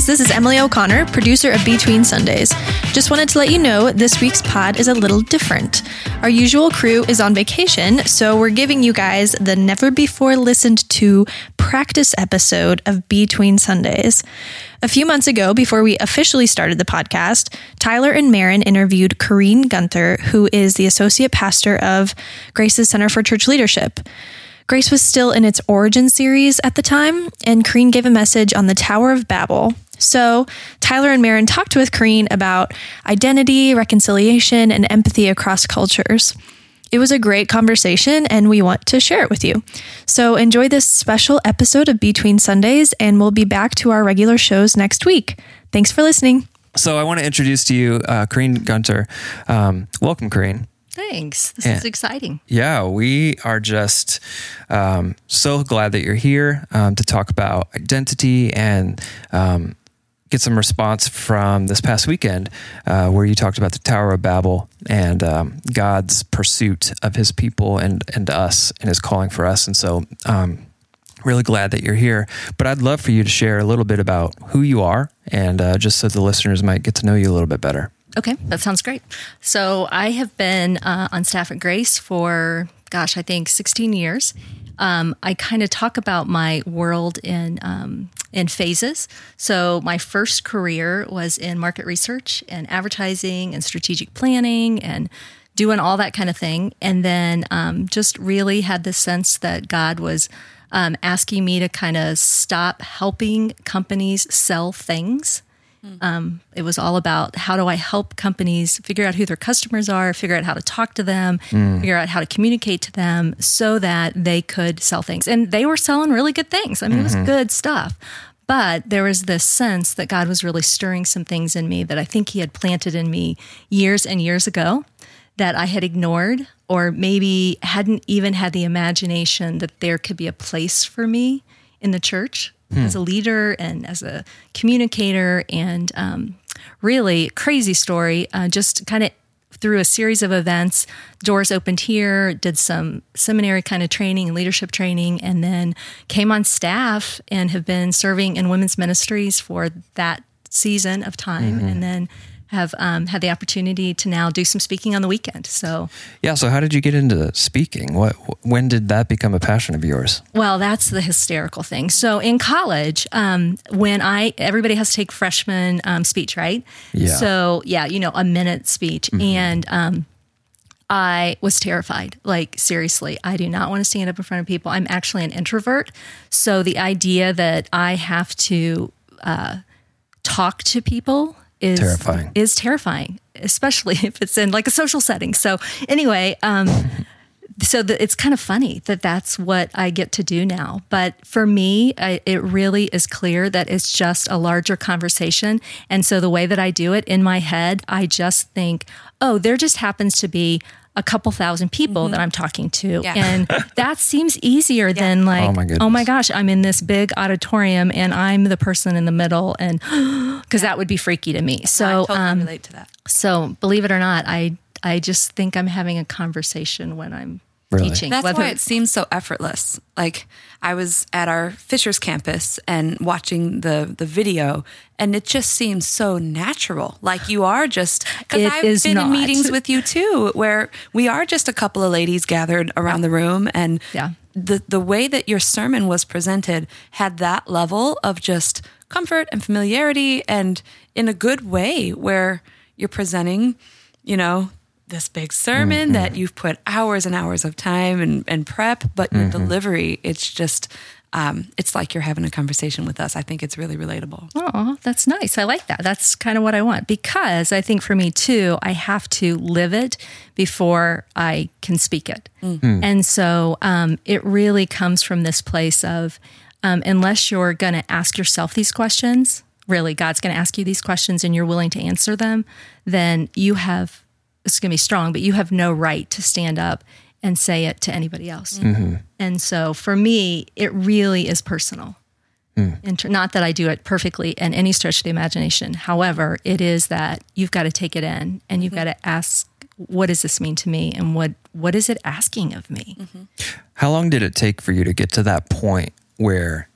guys, this is Emily O'Connor, producer of Between Sundays. Just wanted to let you know this week's pod is a little different. Our usual crew is on vacation, so we're giving you guys the never before listened to practice episode of Between Sundays. A few months ago, before we officially started the podcast, Tyler and Maron interviewed Corinne Gunter, who is the associate pastor of Grace's Center for Church Leadership. Grace was still in its origin series at the time, and Corinne gave a message on the Tower of Babel. So, Tyler and Maron talked with Corinne about identity, reconciliation, and empathy across cultures. It was a great conversation, and we want to share it with you. So, enjoy this special episode of Between Sundays, and we'll be back to our regular shows next week. Thanks for listening. So, I want to introduce to you uh, Corinne Gunter. Um, welcome, Corinne. Thanks. This is exciting. Yeah, we are just um, so glad that you're here um, to talk about identity and um, get some response from this past weekend uh, where you talked about the Tower of Babel and um, God's pursuit of his people and, and us and his calling for us. And so, um, really glad that you're here. But I'd love for you to share a little bit about who you are and uh, just so the listeners might get to know you a little bit better. Okay, that sounds great. So I have been uh, on staff at Grace for, gosh, I think 16 years. Um, I kind of talk about my world in um, in phases. So my first career was in market research and advertising and strategic planning and doing all that kind of thing. And then um, just really had the sense that God was um, asking me to kind of stop helping companies sell things um, it was all about how do I help companies figure out who their customers are, figure out how to talk to them, mm. figure out how to communicate to them so that they could sell things. And they were selling really good things. I mean, mm-hmm. it was mm-hmm. good stuff. But there was this sense that God was really stirring some things in me that I think He had planted in me years and years ago that I had ignored or maybe hadn't even had the imagination that there could be a place for me in the church hmm. as a leader and as a communicator. And um, really crazy story, uh, just kind of through a series of events, doors opened here, did some seminary kind of training and leadership training, and then came on staff and have been serving in women's ministries for that season of time. Mm-hmm. And then have um, had the opportunity to now do some speaking on the weekend. So, yeah. So, how did you get into speaking? What when did that become a passion of yours? Well, that's the hysterical thing. So, in college, um, when I everybody has to take freshman um, speech, right? Yeah. So, yeah, you know, a minute speech, mm-hmm. and um, I was terrified. Like, seriously, I do not want to stand up in front of people. I'm actually an introvert. So, the idea that I have to uh, talk to people is terrifying. Is terrifying, especially if it's in like a social setting. So anyway, um, so the, it's kind of funny that that's what I get to do now. But for me, I, it really is clear that it's just a larger conversation. And so the way that I do it in my head, I just think, oh, there just happens to be a couple thousand people mm-hmm. that I'm talking to. Yeah. And that seems easier yeah. than like, oh my, oh my, gosh, I'm in this big auditorium and I'm the person in the middle. And because that would be freaky to me. So, I totally um, relate to that. So believe it or not, I, I just think I'm having a conversation when I'm Really? teaching. That's why it seems so effortless. Like I was at our Fishers campus and watching the the video, and it just seems so natural. Like you are just because I've been not. in meetings with you too, where we are just a couple of ladies gathered around the room, and yeah. the the way that your sermon was presented had that level of just comfort and familiarity, and in a good way, where you're presenting, you know, this big sermon mm-hmm. that you've put hours and hours of time and, and prep, but your mm-hmm. delivery, it's just, um, it's like you're having a conversation with us. I think it's really relatable. Oh, that's nice. I like that. That's kind of what I want because I think for me too, I have to live it before I can speak it. Mm-hmm. And so um, it really comes from this place of um, unless you're going to ask yourself these questions, really, God's going to ask you these questions and you're willing to answer them, then you have it's going to be strong, but you have no right to stand up and say it to anybody else. Mm-hmm. And so for me, it really is personal. Mm. not that I do it perfectly in any stretch of the imagination. However, it is that you've got to take it in and you've mm-hmm. got to ask, what does this mean to me? And what, what is it asking of me? Mm-hmm. How long did it take for you to get to that point where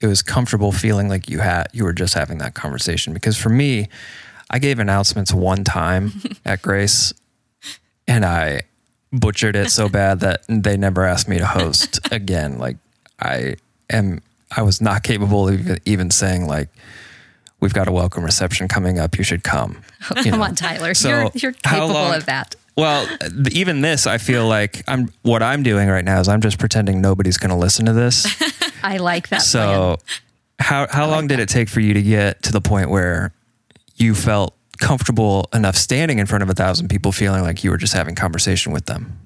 it was comfortable feeling like you had you were just having that conversation because for me I gave announcements one time at Grace and I butchered it so bad that they never asked me to host again like I am I was not capable of even, saying like we've got a welcome reception coming up you should come you Come know? on, Tyler. So, you're you're capable long- of that. Well, even this, I feel like I'm. What I'm doing right now is I'm just pretending nobody's going to listen to this. I like that. plan. so, how how long did it take for you to get to the point where you felt comfortable enough standing in front of a thousand people, feeling like you were just having conversation with them?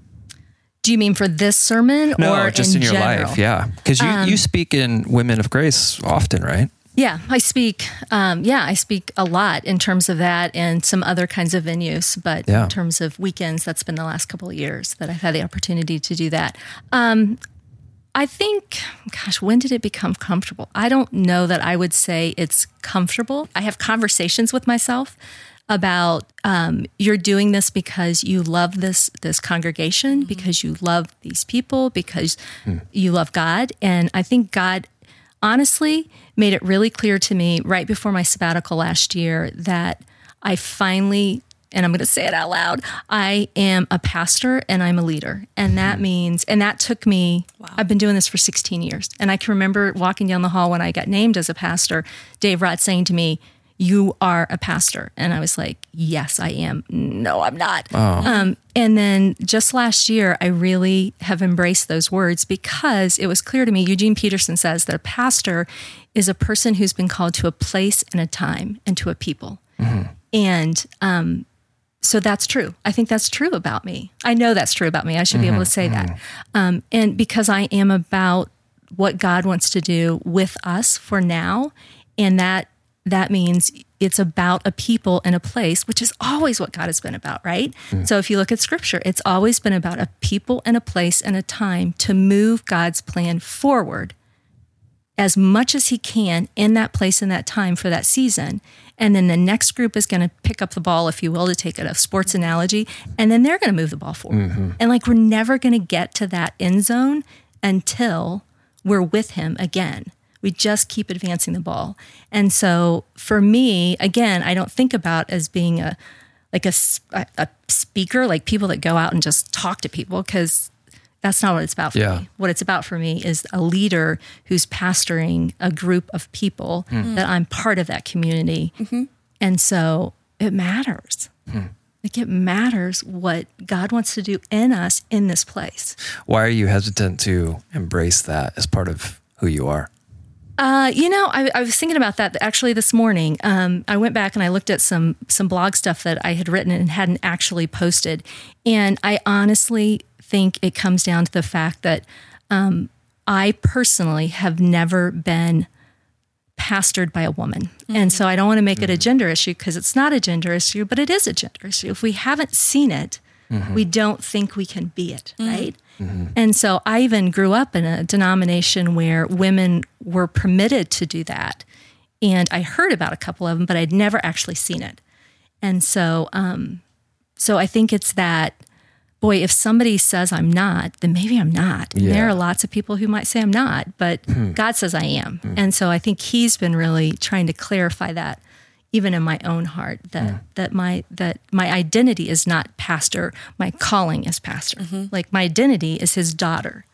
Do you mean for this sermon No, or just in, your general? life, yeah. Because you Um, you speak in Women of Grace often, right? Yeah, I speak. Um, yeah, I speak a lot in terms of that and some other kinds of venues. But Yeah. in terms of weekends, that's been the last couple of years that I've had the opportunity to do that. Um, I think, gosh, when did it become comfortable? I don't know that I would say it's comfortable. I have conversations with myself about um, you're doing this because you love this this congregation, because you love these people, because you love God, and I think God honestly made it really clear to me right before my sabbatical last year that I finally, and I'm going to say it out loud, I am a pastor and I'm a leader. And that means, and that took me, I've been doing this for 16 years. And I can remember walking down the hall when I got named as a pastor, Dave Rott saying to me, you are a pastor. And I was like, yes, I am. No, I'm not. Um, and then just last year, I really have embraced those words because it was clear to me. Eugene Peterson says that a pastor is a person who's been called to a place and a time and to a people. And um, so that's true. I think that's true about me. I know that's true about me. I should be able to mm-hmm. say that. Mm-hmm. Um, and because I am about what God wants to do with us for now, and that that means it's about a people and a place, which is always what God has been about, right? Mm. So if you look at scripture, it's always been about a people and a place and a time to move God's plan forward as much as he can in that place and that time for that season. And then the next group is going to pick up the ball, if you will, to take it a sports analogy, and then they're going to move the ball forward. Mm-hmm. And like we're never going to get to that end zone until we're with him again. We just keep advancing the ball. And so for me, again, I don't think about as being a like a, a speaker, like people that go out and just talk to people, because that's not what it's about for Yeah. me. What it's about for me is a leader who's pastoring a group of people that I'm part of that community. And so it matters. Like it matters what God wants to do in us in this place. Why are you hesitant to embrace that as part of who you are? Uh, you know, I, I was thinking about that actually this morning. Um, I went back and I looked at some some blog stuff that I had written and hadn't actually posted, and I honestly think it comes down to the fact that um, I personally have never been pastored by a woman, and so I don't want to make it a gender issue because it's not a gender issue, but it is a gender issue. If we haven't seen it, we don't think we can be it, right? And so I even grew up in a denomination where women were permitted to do that. And I heard about a couple of them, but I'd never actually seen it. And so, um, so I think it's that, boy, if somebody says I'm not, then maybe I'm not. And There are lots of people who might say I'm not, but God says I am. And so I think He's been really trying to clarify that even in my own heart that that my that my identity is not pastor my calling is pastor. Like my identity is his daughter.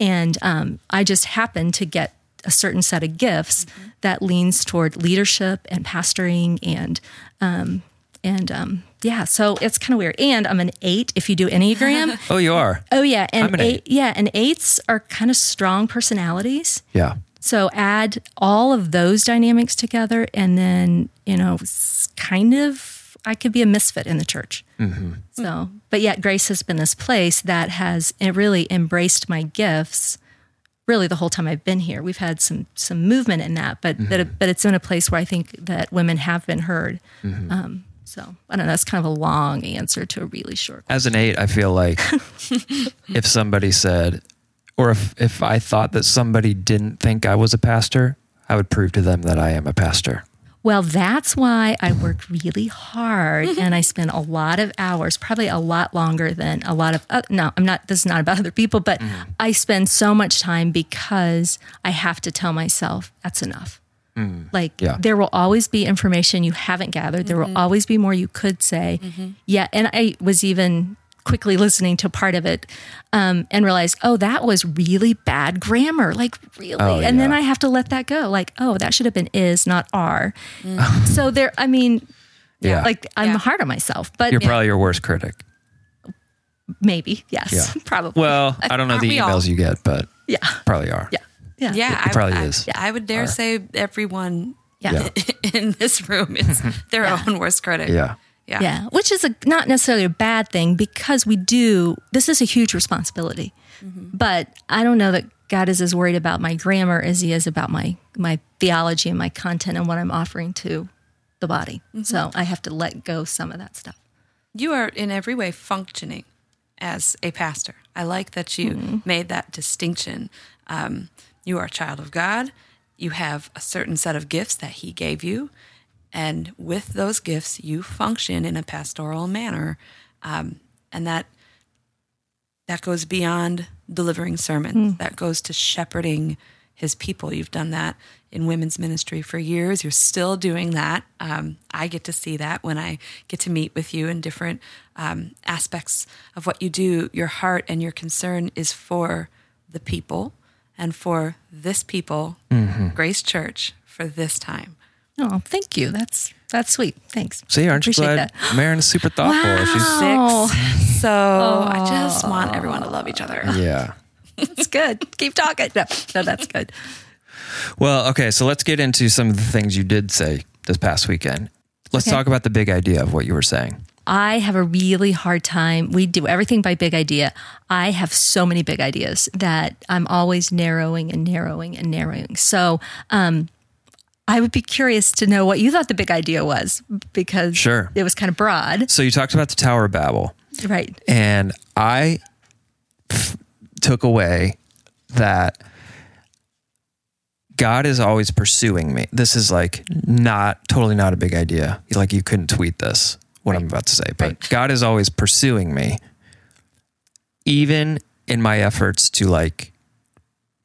And um, i just happen to get a certain set of gifts that leans toward leadership and pastoring and um, and um, yeah so it's kind of weird and i'm an eight if you do enneagram Oh, you are. oh yeah and I'm an eight, eight. yeah and eights are kind of strong personalities Yeah. so add all of those dynamics together, and then you know, kind of, I could be a misfit in the church. Mm-hmm. So, but yet Grace has been this place that has really embraced my gifts. Really, the whole time I've been here, we've had some some movement in that, but that, mm-hmm. but it's in a place where I think that women have been heard. Mm-hmm. Um, so I don't know. That's kind of a long answer to a really short. Question. As an eight, I feel like if somebody said, or if, if I thought that somebody didn't think I was a pastor, I would prove to them that I am a pastor. Well, that's why I work really hard and I spend a lot of hours, probably a lot longer than a lot of, uh, no, I'm not, this is not about other people, but I spend so much time because I have to tell myself that's enough. Mm. Like Yeah. there will always be information you haven't gathered. There will mm-hmm. always be more you could say. Mm-hmm. Yeah. And I was even quickly listening to part of it um, and realized, oh, that was really bad grammar. Like, really? Oh, and then. I have to let that go. Like, oh, that should have been is, not are. Mm. so there, I mean, Yeah. like I'm Yeah. hard on myself, but You're probably your worst critic. maybe, yes, Yeah. probably. Well, I don't know Aren't the we all? emails you get, but yeah. probably are. Yeah. Yeah. Yeah, It probably I, is. I, I would dare say everyone Yeah. Yeah. in this room is their own worst critic. Yeah. Yeah. Yeah, which is a, not necessarily a bad thing because we do, this is a huge responsibility. Mm-hmm. But I don't know that God is as worried about my grammar as he is about my, my theology and my content and what I'm offering to the body. Mm-hmm. So I have to let go some of that stuff. You are in every way functioning as a pastor. I like that you mm-hmm. made that distinction. Um, you are a child of God. You have a certain set of gifts that He gave you. And with those gifts, you function in a pastoral manner. Um, and that that goes beyond delivering sermons. That goes to shepherding his people. You've done that in women's ministry for years. You're still doing that. Um, I get to see that when I get to meet with you in different um, aspects of what you do. Your heart and your concern is for the people and for this people, mm-hmm. Grace Church, for this time. Oh, thank you. That's that's sweet. Thanks. See, aren't you Appreciate glad that. Maron is super thoughtful? She's Wow. Six. So I just want everyone to love each other. yeah. That's good. Keep talking. No, no, that's good. Well, okay, so let's get into some of the things you did say this past weekend. Let's Okay. talk about the big idea of what you were saying. I have a really hard time. We do everything by big idea. I have so many big ideas that I'm always narrowing and narrowing and narrowing. So, um, I would be curious to know what you thought the big idea was because Sure. it was kind of broad, So you talked about the Tower of Babel, right? and I f- took away that God is always pursuing me. This is like not totally not a big idea. Like you couldn't tweet this, what I'm about to say, but Right. God is always pursuing me, even in my efforts to like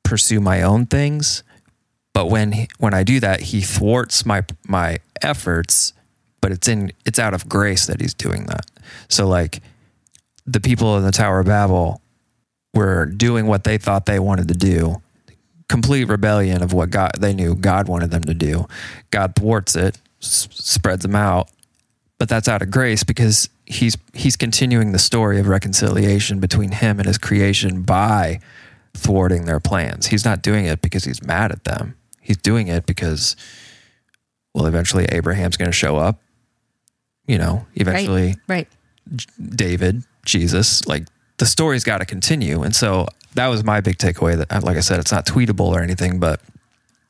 pursue my own things. But when he, when I do that, he thwarts my my efforts. But it's in it's out of grace that he's doing that. So like the people in the Tower of Babel were doing what they thought they wanted to do, complete rebellion of what God they knew God wanted them to do. God thwarts it, s- spreads them out, but that's out of grace because he's he's continuing the story of reconciliation between him and his creation by thwarting their plans. He's not doing it because he's mad at them. He's doing it because well eventually Abraham's going to show up. You know, eventually Right. David, Jesus, like the story's got to continue. And so that was my big takeaway that, like I said, it's not tweetable or anything, but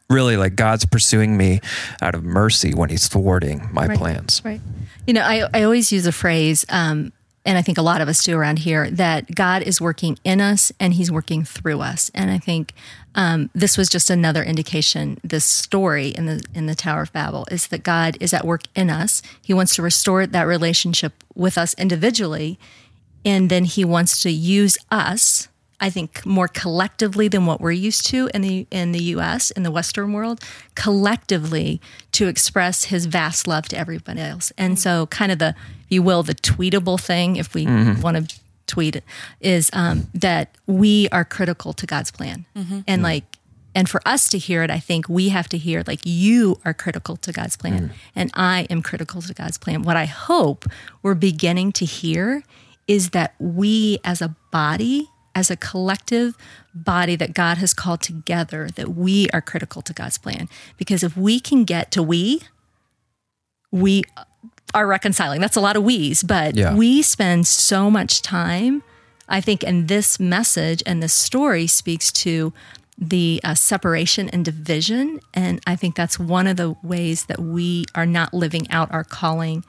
really like God's pursuing me out of mercy when he's thwarting my Right. plans. Right. You know, I, I always use a phrase, um, and I think a lot of us do around here, that God is working in us and he's working through us. And I think um, this was just another indication, this story in the in the Tower of Babel is that God is at work in us. He wants to restore that relationship with us individually, and then he wants to use us I think more collectively than what we're used to in the in the US in the western world collectively to express his vast love to everybody else. And so kind of the if you will the tweetable thing if we mm-hmm. want to tweet it is um, that we are critical to God's plan. Mm-hmm. And mm-hmm. like and for us to hear it, I think we have to hear like you are critical to God's plan and I am critical to God's plan. What I hope we're beginning to hear is that we as a body, as a collective body that God has called together, that we are critical to God's plan. Because if we can get to we, we are reconciling. That's a lot of we's, but Yeah. we spend so much time. I think, and this message and this story speaks to the uh, separation and division. And I think that's one of the ways that we are not living out our calling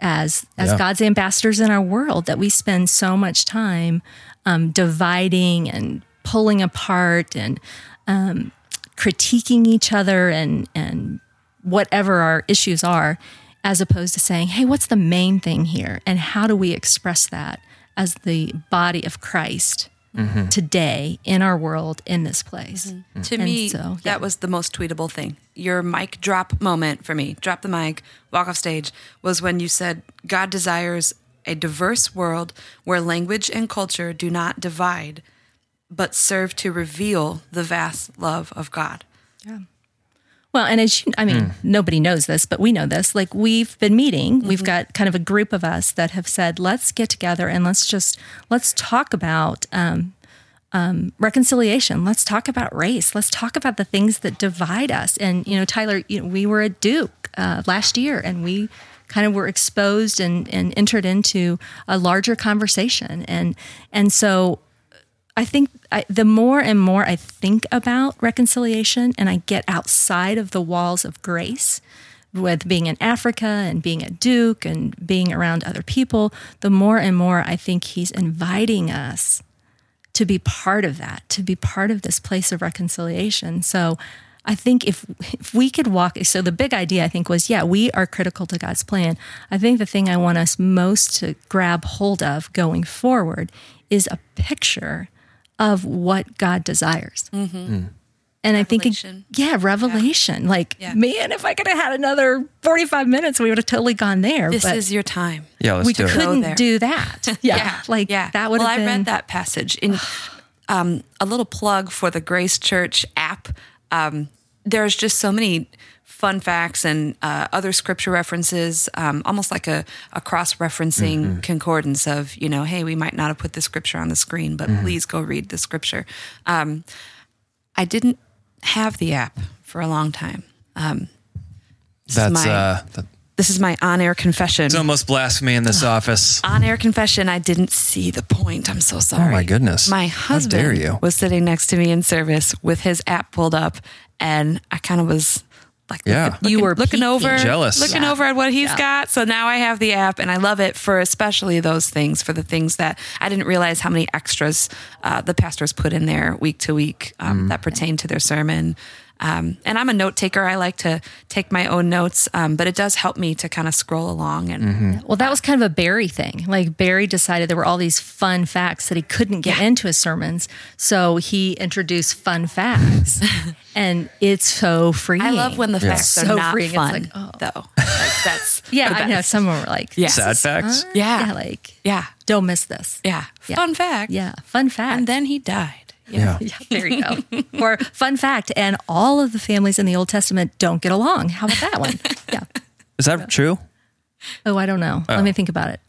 as as Yeah. God's ambassadors in our world. That we spend so much time um, dividing and pulling apart and um, critiquing each other and and whatever our issues are, as opposed to saying, hey, what's the main thing here? And how do we express that as the body of Christ Mm-hmm. today in our world, in this place? Mm-hmm. Mm-hmm. To And me, so, yeah. that was the most tweetable thing. Your mic drop moment for me, drop the mic, walk off stage, was when you said, God desires a diverse world where language and culture do not divide, but serve to reveal the vast love of God. Well, and as you, I mean, nobody knows this, but we know this. Like we've been meeting, we've got kind of a group of us that have said, let's get together and let's just let's talk about um, um, reconciliation. Let's talk about race. Let's talk about the things that divide us. And you know, Tyler, you know, we were at Duke uh, last year, and we kind of were exposed and and entered into a larger conversation. And and so I think I, the more and more I think about reconciliation and I get outside of the walls of grace, with being in Africa and being at Duke and being around other people, the more and more I think he's inviting us to be part of that, to be part of this place of reconciliation. So I think if if we could walk so the big idea I think was yeah, we are critical to God's plan. I think the thing I want us most to grab hold of going forward is a picture of what God desires. And I think, it- Revelation. yeah, revelation. Like, Yeah. man, if I could have had another 45 minutes, we would have totally gone there. This but is your time. Yeah, let's we do couldn't there. do that. Yeah. Like, yeah. that would well, have been. I read that passage in um, a little plug for the Grace Church app. Um, there's just so many fun facts and uh, other scripture references, um, almost like a, a cross referencing concordance of, you know, hey, we might not have put the scripture on the screen, but please go read the scripture. Um, I didn't have the app for a long time. Um, this is That's my, uh, that- this is my on-air confession. it's almost blasphemy in this office. on-air confession. I didn't see the point. I'm so sorry. Oh my goodness. My How husband dare you. was sitting next to me in service with his app pulled up, and I kind of was like, Yeah. looking, You looking- were looking peeking. over, Jealous. looking Yeah. over at what he's Yeah. got. So now I have the app, and I love it for especially those things, for the things that I didn't realize how many extras uh, the pastors put in there week to week um, Mm. that pertain to their sermon. Um, and I'm a note taker. I like to take my own notes, um, but it does help me to kind of scroll along and Mm-hmm. Well, that was kind of a Barry thing. Like Barry decided there were all these fun facts that he couldn't get into his sermons, so he introduced fun facts, and it's so freeing. I love when the facts So are not freeing. It's fun, like, oh. though. Like, that's yeah, the I know some of them were like, Yeah. Sad facts. Yeah. yeah, like Yeah, don't miss this. yeah. Yeah. Fun fact. Yeah, fun fact. And then he died. Yeah. yeah, there you go. or fun fact, and all of the families in the Old Testament don't get along. How about that one? Yeah. Is that true? Oh, I don't know. Let me think about it.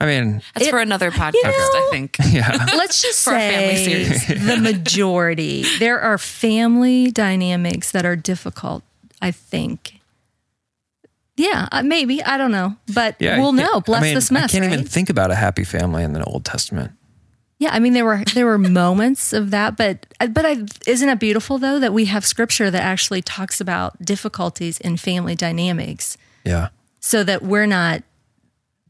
I mean, That's for another podcast, I think. yeah. let's just For a family say series. the majority. There are family dynamics that are difficult, I think. Yeah, uh, maybe. I don't know. But Yeah, we'll I know. Bless I mean, this mess. I can't right? even think about a happy family in the Old Testament. Yeah, I mean there were there were moments of that, but but I, isn't it beautiful though that we have scripture that actually talks about difficulties in family dynamics, Yeah. so that we're not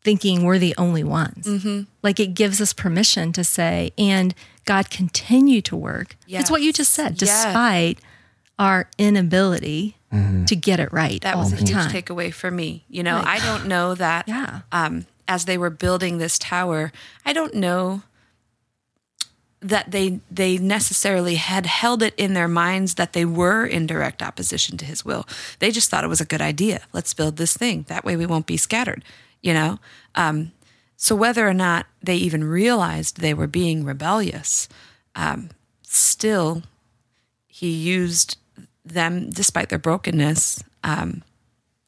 thinking we're the only ones. Mm-hmm. Like it gives us permission to say, and God continue to work. It's what you just said, Yes. despite our inability to get it right That all was a the huge time. takeaway for me. You know, I don't know that Yeah. um, as they were building this tower, I don't know that they they necessarily had held it in their minds that they were in direct opposition to his will. They just thought it was a good idea. Let's build this thing. That way we won't be scattered, you know? Um, so whether or not they even realized they were being rebellious, um, still he used them, despite their brokenness, um,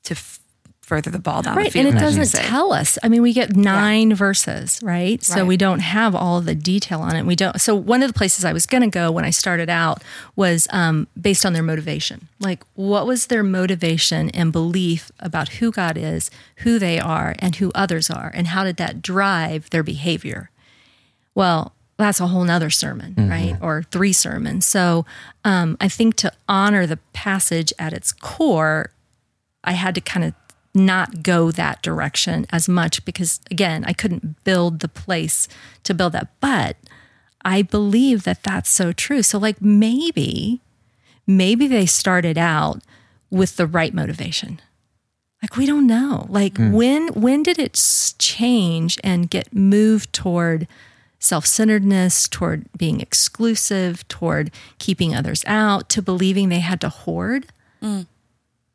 to f- further the ball down the Right, field. and it doesn't say. tell us. I mean, we get nine verses, right? So Right. we don't have all the detail on it. We don't. So one of the places I was going to go when I started out was um, based on their motivation. Like, what was their motivation and belief about who God is, who they are, and who others are, and how did that drive their behavior? Well, that's a whole nother sermon, right? Or three sermons. So um, I think to honor the passage at its core, I had to kind of not go that direction as much because, again, I couldn't build the place to build that. But I believe that that's so true. So, like, maybe maybe they started out with the right motivation. Like we don't know. Like when when did it change and get moved toward self-centeredness, toward being exclusive, toward keeping others out, to believing they had to hoard? Uh,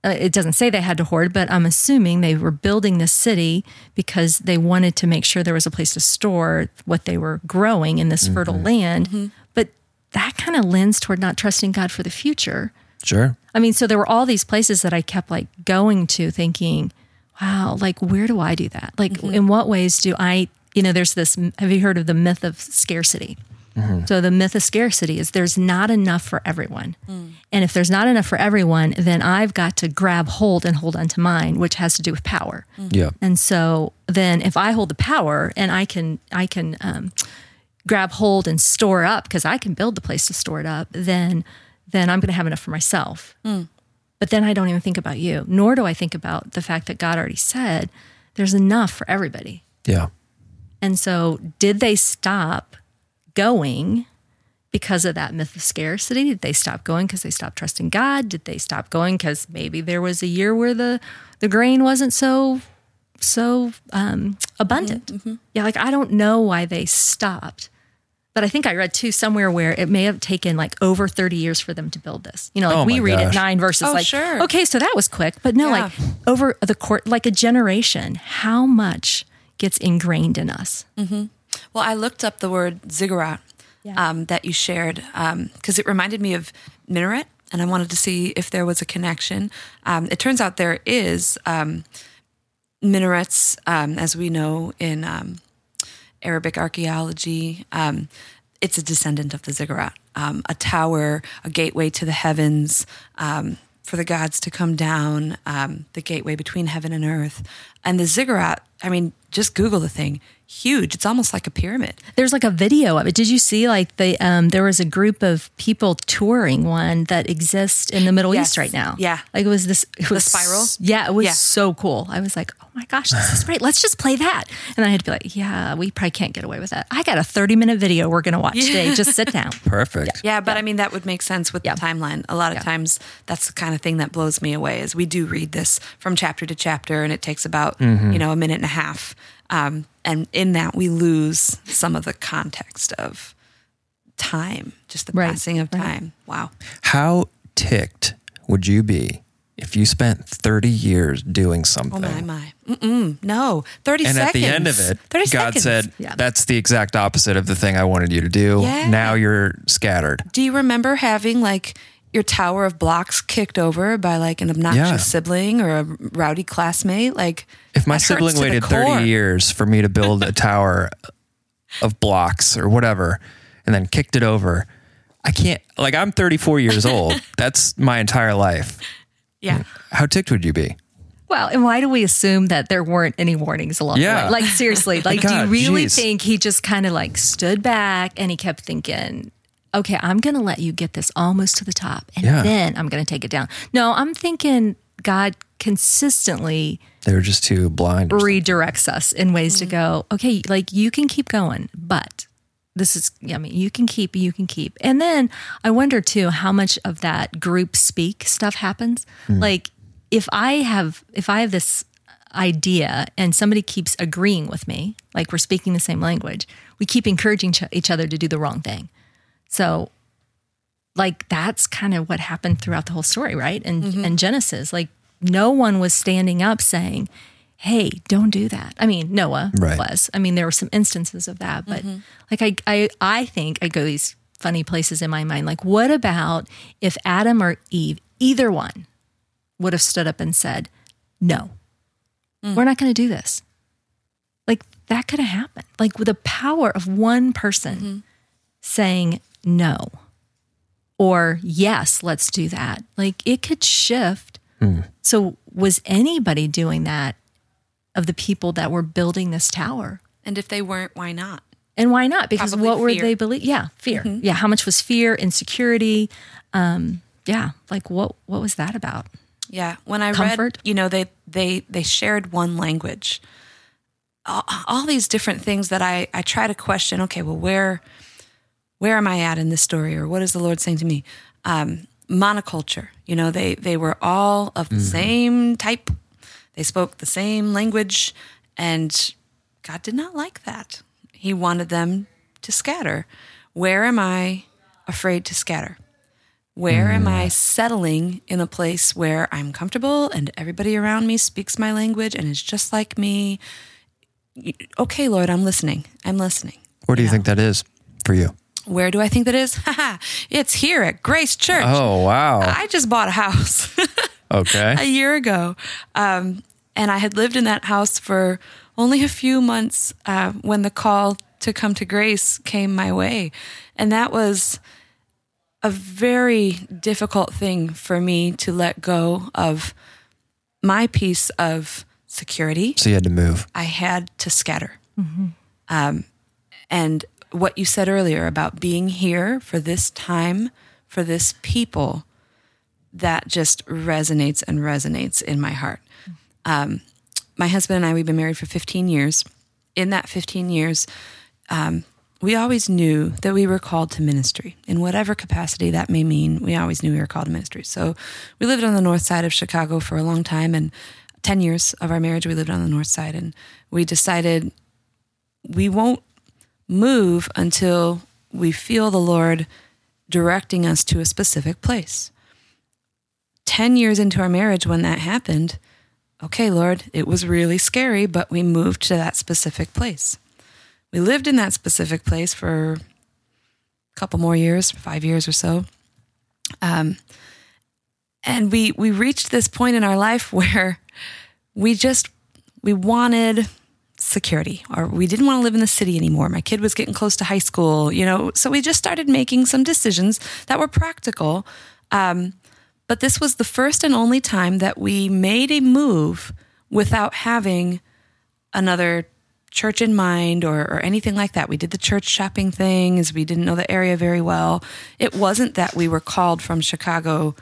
Uh, it doesn't say they had to hoard, but I'm assuming they were building this city because they wanted to make sure there was a place to store what they were growing in this mm-hmm. fertile land. Mm-hmm. But that kind of lends toward not trusting God for the future. Sure. I mean, so there were all these places that I kept like going to thinking, wow, like where do I do that? Like mm-hmm. in what ways do I, you know, there's this, have you heard of the myth of scarcity? Mm-hmm. So the myth of scarcity is there's not enough for everyone. Mm. And if there's not enough for everyone, then I've got to grab hold and hold onto mine, which has to do with power. Mm. Yeah. And so then if I hold the power and I can I can um, grab hold and store up because I can build the place to store it up, then then I'm going to have enough for myself. Mm. But then I don't even think about you, nor do I think about the fact that God already said there's enough for everybody. Yeah. And so did they stop going because of that myth of scarcity? Did they stop going because they stopped trusting God? Did they stop going because maybe there was a year where the the grain wasn't so so um, abundant? Mm-hmm, mm-hmm. Yeah, like I don't know why they stopped. But I think I read too somewhere where it may have taken like over 30 years for them to build this. You know, like Oh we my read it nine verses Oh, like, sure. okay, so that was quick. But no, Yeah. like over the court, like a generation, how much gets ingrained in us? Mm-hmm. Well, I looked up the word ziggurat Yeah. um, that you shared because it reminded me of minaret, and I wanted to see if there was a connection. Um, it turns out there is um, minarets, um, as we know in um, Arabic archaeology. Um, it's a descendant of the ziggurat, um, a tower, a gateway to the heavens. Um, for the gods to come down, um, the gateway between heaven and earth. And the ziggurat, I mean, just Google the thing. Huge. It's almost like a pyramid. There's like a video of it. Did you see like the um there was a group of people touring one that exists in the Middle Yes. East right now. Yeah. Like it was this it was spiral? Yeah, it was Yeah. so cool. I was like, "Oh my gosh, this is great. Let's just play that." And I had to be like, "Yeah, we probably can't get away with that. I got a 30-minute video we're going to watch today. Just sit down." Perfect. Yeah, but I mean that would make sense with Yeah. the timeline. A lot of Yeah. times that's the kind of thing that blows me away is we do read this from chapter to chapter and it takes about, Mm-hmm. you know, a minute and a half. Um, and in that we lose some of the context of time, just the Right, passing of right. time. Wow. How ticked would you be if you spent 30 years doing something? Oh my my. Mm-mm, no. 30 and seconds. at the end of it, 30 God seconds. said, Yeah. That's the exact opposite of the thing I wanted you to do. Yeah. Now you're scattered. Do you remember having like your tower of blocks kicked over by like an obnoxious Yeah. sibling or a rowdy classmate? Like If my sibling waited 30 years for me to build a tower of blocks or whatever and then kicked it over, I can't, like, I'm 34 years old. That's my entire life. Yeah. Mm. How ticked would you be? Well, and why do we assume that there weren't any warnings along Yeah. the way? Like seriously, like do you really geez. think he just kind of like stood back and he kept thinking, "Okay, I'm going to let you get this almost to the top and Yeah. then I'm going to take it down." No, I'm thinking God consistently they're just too blind redirects us in ways to mm. go, "Okay, like you can keep going, but this is I mean, you can keep, you can keep." And then I wonder too how much of that group speak stuff happens. Hmm. Like if I have if I have this idea and somebody keeps agreeing with me, like we're speaking the same language, we keep encouraging each other to do the wrong thing. So like that's kind of what happened throughout the whole story, right? And mm-hmm. and Genesis, like no one was standing up saying, "Hey, don't do that." I mean, Noah Right. was. I mean, there were some instances of that, but mm-hmm. like I I I think I go these funny places in my mind. Like, what about if Adam or Eve, either one, would have stood up and said, "No, mm. we're not going to do this." Like that could have happened. Like with the power of one person mm-hmm. saying no or yes, let's do that. Like it could shift. So was anybody doing that of the people that were building this tower? And if they weren't, why not? And why not? Because Probably what were they believe? Yeah, fear. Yeah, how much was fear, insecurity? Um, yeah, like what what was that about? Yeah, when I Comfort? read, you know, they they they shared one language. All, all these different things that I I try to question. Okay, well, where where am I at in this story, or what is the Lord saying to me? Um, monoculture. You know, they they were all of the same type. They spoke the same language, and God did not like that. He wanted them to scatter. Where am I afraid to scatter? Where am I settling in a place where I'm comfortable and everybody around me speaks my language and is just like me? Okay, Lord, I'm listening. I'm listening. Where do you know? think that is for you? Where do I think that is? Haha, it's here at Grace Church. Oh, wow. I just bought a house okay. a year ago. Um, and I had lived in that house for only a few months uh, when the call to come to Grace came my way. And that was a very difficult thing for me to let go of my piece of security. So you had to move. I had to scatter. Um, and what you said earlier about being here for this time, for this people, that just resonates and resonates in my heart. Um, my husband and I, we've been married for 15 years. In that 15 years, um, we always knew that we were called to ministry in whatever capacity that may mean. We always knew we were called to ministry. So we lived on the north side of Chicago for a long time, and 10 years of our marriage, we lived on the north side. And we decided we won't move until we feel the Lord directing us to a specific place. 10 years into our marriage, when that happened, okay, Lord, it was really scary, but we moved to that specific place. We lived in that specific place for a couple more years, five years or so. Um, and we we reached this point in our life where we just we wanted security or we didn't want to live in the city anymore my kid was getting close to high school you know so we just started making some decisions that were practical um, but this was the first and only time that we made a move without having another church in mind or, or anything like that. We did the church shopping thing as we didn't know the area very well. It wasn't that we were called from Chicago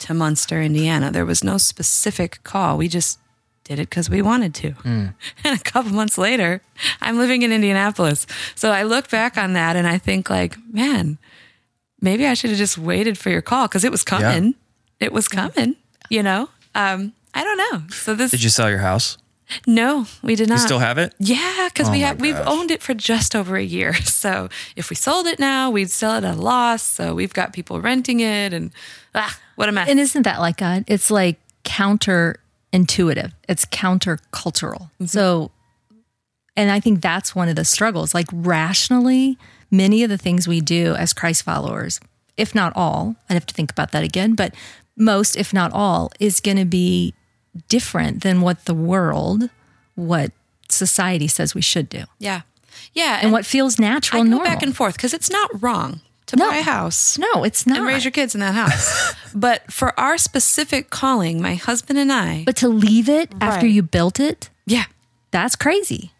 to Munster, Indiana. There was no specific call. We just did it because we wanted to. And a couple months later, I'm living in Indianapolis. So I look back on that and I think like, man, maybe I should have just waited for your call because it was coming. It was coming, you know? Um, I don't know. So this, Did you sell your house? no, we did not. You still have it? Yeah, because we Oh my have we've owned it for just over a year. So if we sold it now, we'd sell it at a loss. So we've got people renting it, and ah, what a mess. And isn't that like God? It's like counterintuitive. It's countercultural. Mm-hmm. So, and I think that's one of the struggles. Like rationally, many of the things we do as Christ followers, if not all, I'd have to think about that again, but most, if not all, is going to be different than what the world, what society says we should do, yeah, yeah, and what feels natural I and go normal. back and forth because it's not wrong to No. buy a house. no, it's not. And raise your kids in that house. but for our specific calling, my husband and I, but to leave it after Right. you built it, yeah, that's crazy.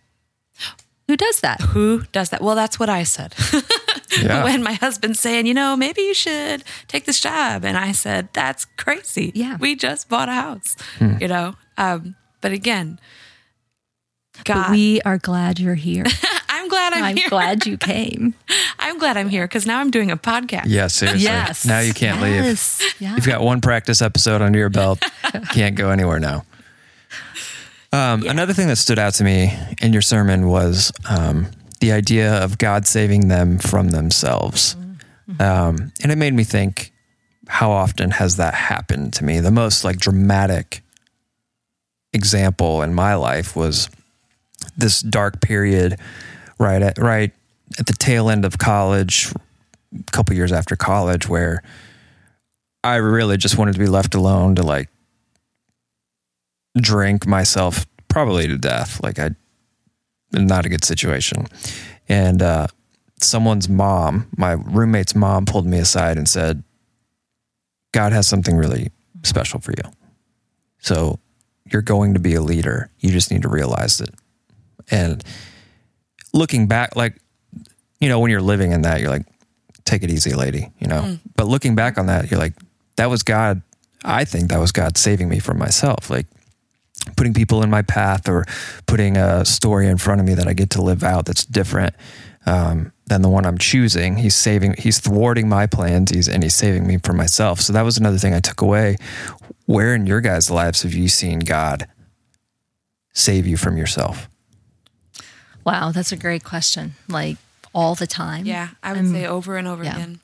Who does that? who does that? Well, that's what I said. Yeah. when my husband's saying, you know, maybe you should take this job. And I said, that's crazy. Yeah. We just bought a house, Hmm. you know? Um, but again, God, But we are glad you're here. I'm glad I'm, I'm here. glad you came. I'm glad I'm here because now I'm doing a podcast. yeah, seriously. Now you can't leave. Yeah. You've got one practice episode under your belt. Can't go anywhere now. Um, Another thing that stood out to me in your sermon was um, the idea of God saving them from themselves. Um, and it made me think, how often has that happened to me? The most like dramatic example in my life was this dark period right at right at the tail end of college, a couple years after college, where I really just wanted to be left alone to like drink myself probably to death. Like I, not a good situation. And uh, someone's mom, my roommate's mom, pulled me aside and said, "God has something really special for you. So you're going to be a leader. You just need to realize it." And looking back, like you know, when you're living in that, you're like, "Take it easy, lady." You know. But looking back on that, you're like, "That was God." I think that was God saving me from myself. Like putting people in my path or putting a story in front of me that I get to live out that's different um, than the one I'm choosing. He's saving, he's thwarting my plans, he's, and he's saving me from myself. So that was another thing I took away. Where in your guys' lives have you seen God save you from yourself? Wow, that's a great question. Like all the time. Yeah, I would say over and over yeah. again.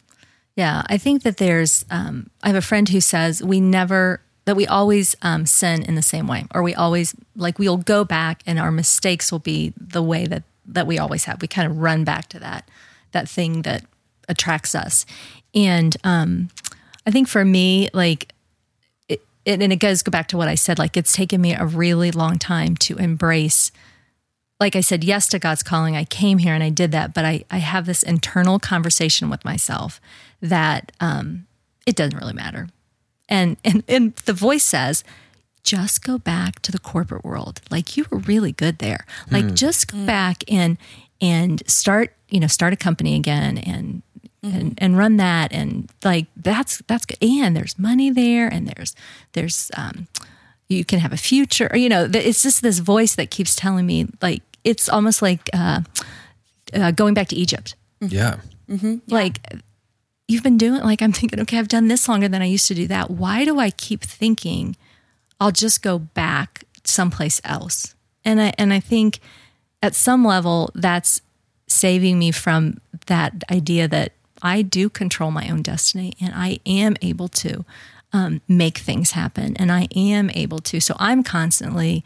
Yeah, I think that there's. Um, I have a friend who says we never that we always um, sin in the same way, or we always like we'll go back and our mistakes will be the way that that we always have. We kind of run back to that that thing that attracts us, and um, I think for me, like. It, it, and it goes go back to what I said. Like it's taken me a really long time to embrace like I said yes to God's calling. I came here and I did that, but I, I have this internal conversation with myself that um, it doesn't really matter. And, and and the voice says, just go back to the corporate world. Like you were really good there. Like just go back and and start, you know, start a company again and and and run that and like that's that's good. And there's money there and there's there's um you can have a future. Or, you know, it's just this voice that keeps telling me like it's almost like uh, uh, going back to Egypt. Yeah. Like you've been doing like I'm thinking, okay, I've done this longer than I used to do that. Why do I keep thinking I'll just go back someplace else? And I and I think at some level that's saving me from that idea that I do control my own destiny and I am able to um, make things happen and I am able to. So I'm constantly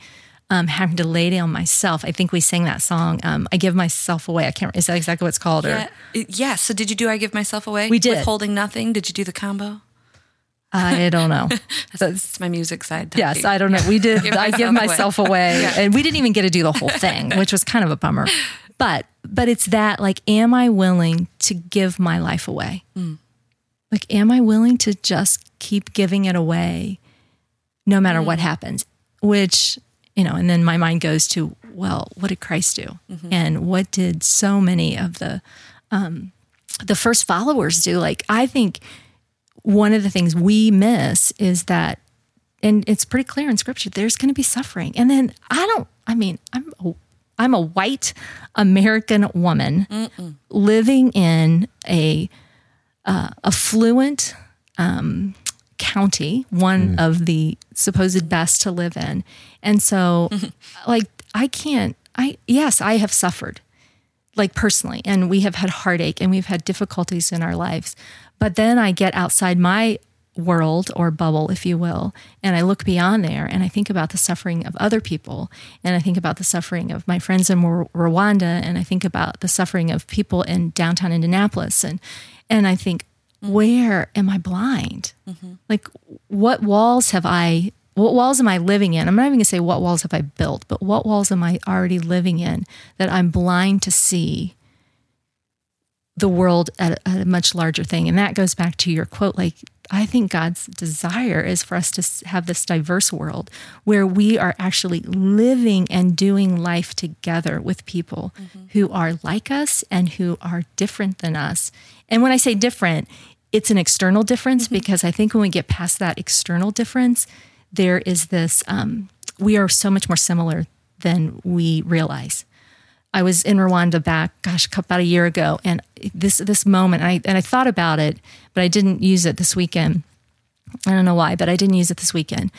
um, having to lay down myself. I think we sang that song. Um, I give myself away. I can't. Is that exactly what it's called? Or Yeah. it- yeah. So did you do I give myself away? We did. Withholding nothing. Did you do the combo? I don't know. That's my music side. Yes, I don't know. We did. Give I give myself away. myself away, and we didn't even get to do the whole thing, which was kind of a bummer. But but it's that like, am I willing to give my life away? Like, am I willing to just keep giving it away, no matter what happens? Which you know, and then my mind goes to, well, what did Christ do, and what did so many of the um, the first followers do? Like, I think one of the things we miss is that and it's pretty clear in scripture there's going to be suffering. And then i don't i mean i'm a, i'm a white american woman living in a uh, affluent um, county one mm. of the supposed best to live in. And so like i can't i yes i have suffered like personally and we have had heartache and we've had difficulties in our lives. But then i get outside my world or bubble if you will and i look beyond there and i think about the suffering of other people. And i think about the suffering of my friends in Rw- rwanda and i think about the suffering of people in downtown indianapolis. And and i think Mm-hmm. where am i blind mm-hmm. like what walls have i what walls am I living in? I'm not even gonna say what walls have I built, but what walls am I already living in that I'm blind to see the world at, a- at a much larger thing? And that goes back to your quote. Like, I think God's desire is for us to have this diverse world where we are actually living and doing life together with people mm-hmm. who are like us and who are different than us. And when I say different, it's an external difference because I think when we get past that external difference, there is this um, we are so much more similar than we realize. I was in Rwanda back, gosh, about a year ago, and this this moment, I and I thought about it, but I didn't use it this weekend. I don't know why, but I didn't use it this weekend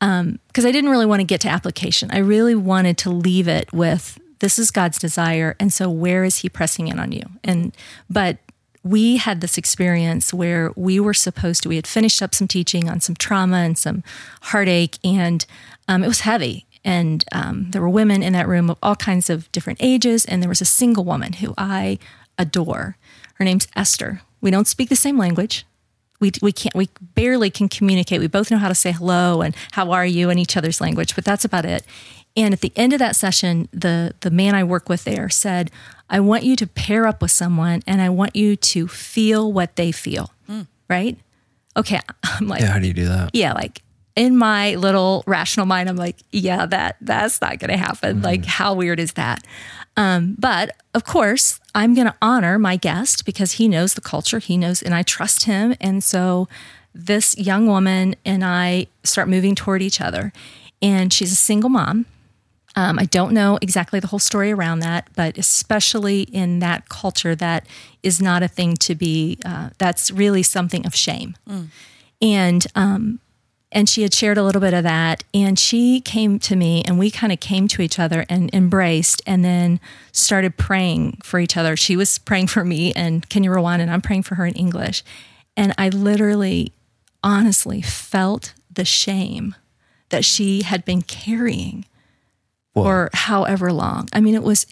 because I didn't really want to get to application. I really wanted to leave it with this is God's desire, and so where is He pressing in on you? And but we had this experience where we were supposed to. We had finished up some teaching on some trauma and some heartache, and um, it was heavy. And um, there were women in that room of all kinds of different ages, and there was a single woman who I adore. Her name's Esther. We don't speak the same language we we can't we barely can communicate. We both know how to say hello and how are you in each other's language, but that's about it. And at the end of that session, the the man I work with there said, "I want you to pair up with someone, and I want you to feel what they feel." Right? Okay, I'm like, Yeah. How do you do that? yeah, like in my little rational mind, I'm like, yeah, that that's not going to happen. Like, how weird is that? Um, but of course, I'm going to honor my guest because he knows the culture. He knows, and I trust him. And so, this young woman and I start moving toward each other, and she's a single mom. Um, I don't know exactly the whole story around that, but especially in that culture, that is not a thing to be. Uh, that's really something of shame. And um, and she had shared a little bit of that, and she came to me, and we kind of came to each other and embraced, and then started praying for each other. She was praying for me and Kinyarwanda, and I'm praying for her in English, and I literally, honestly, felt the shame that she had been carrying for however long. I mean, it was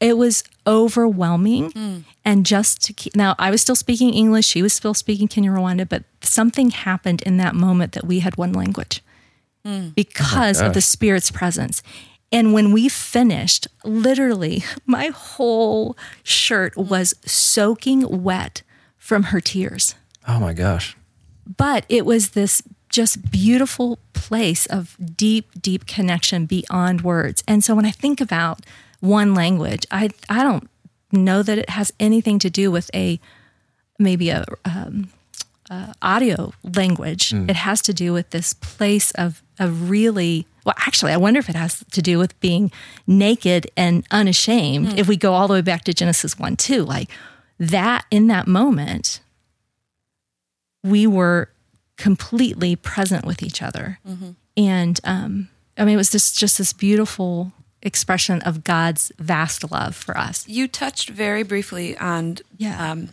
it was overwhelming. Mm. And just to keep now, I was still speaking English. She was still speaking Kinyarwanda, but something happened in that moment that we had one language mm. because oh of the Spirit's presence. And when we finished, literally, my whole shirt mm. was soaking wet from her tears Oh my gosh. but it was this just beautiful place of deep deep connection beyond words. And so when i think about one language i i don't know that it has anything to do with a maybe a um, uh, audio language. It has to do with this place of of really well actually i wonder if it has to do with being naked and unashamed if we go all the way back to genesis 1 2 like that in that moment we were completely present with each other. And um, I mean, it was just, just this beautiful expression of God's vast love for us. You touched very briefly on Yeah. um,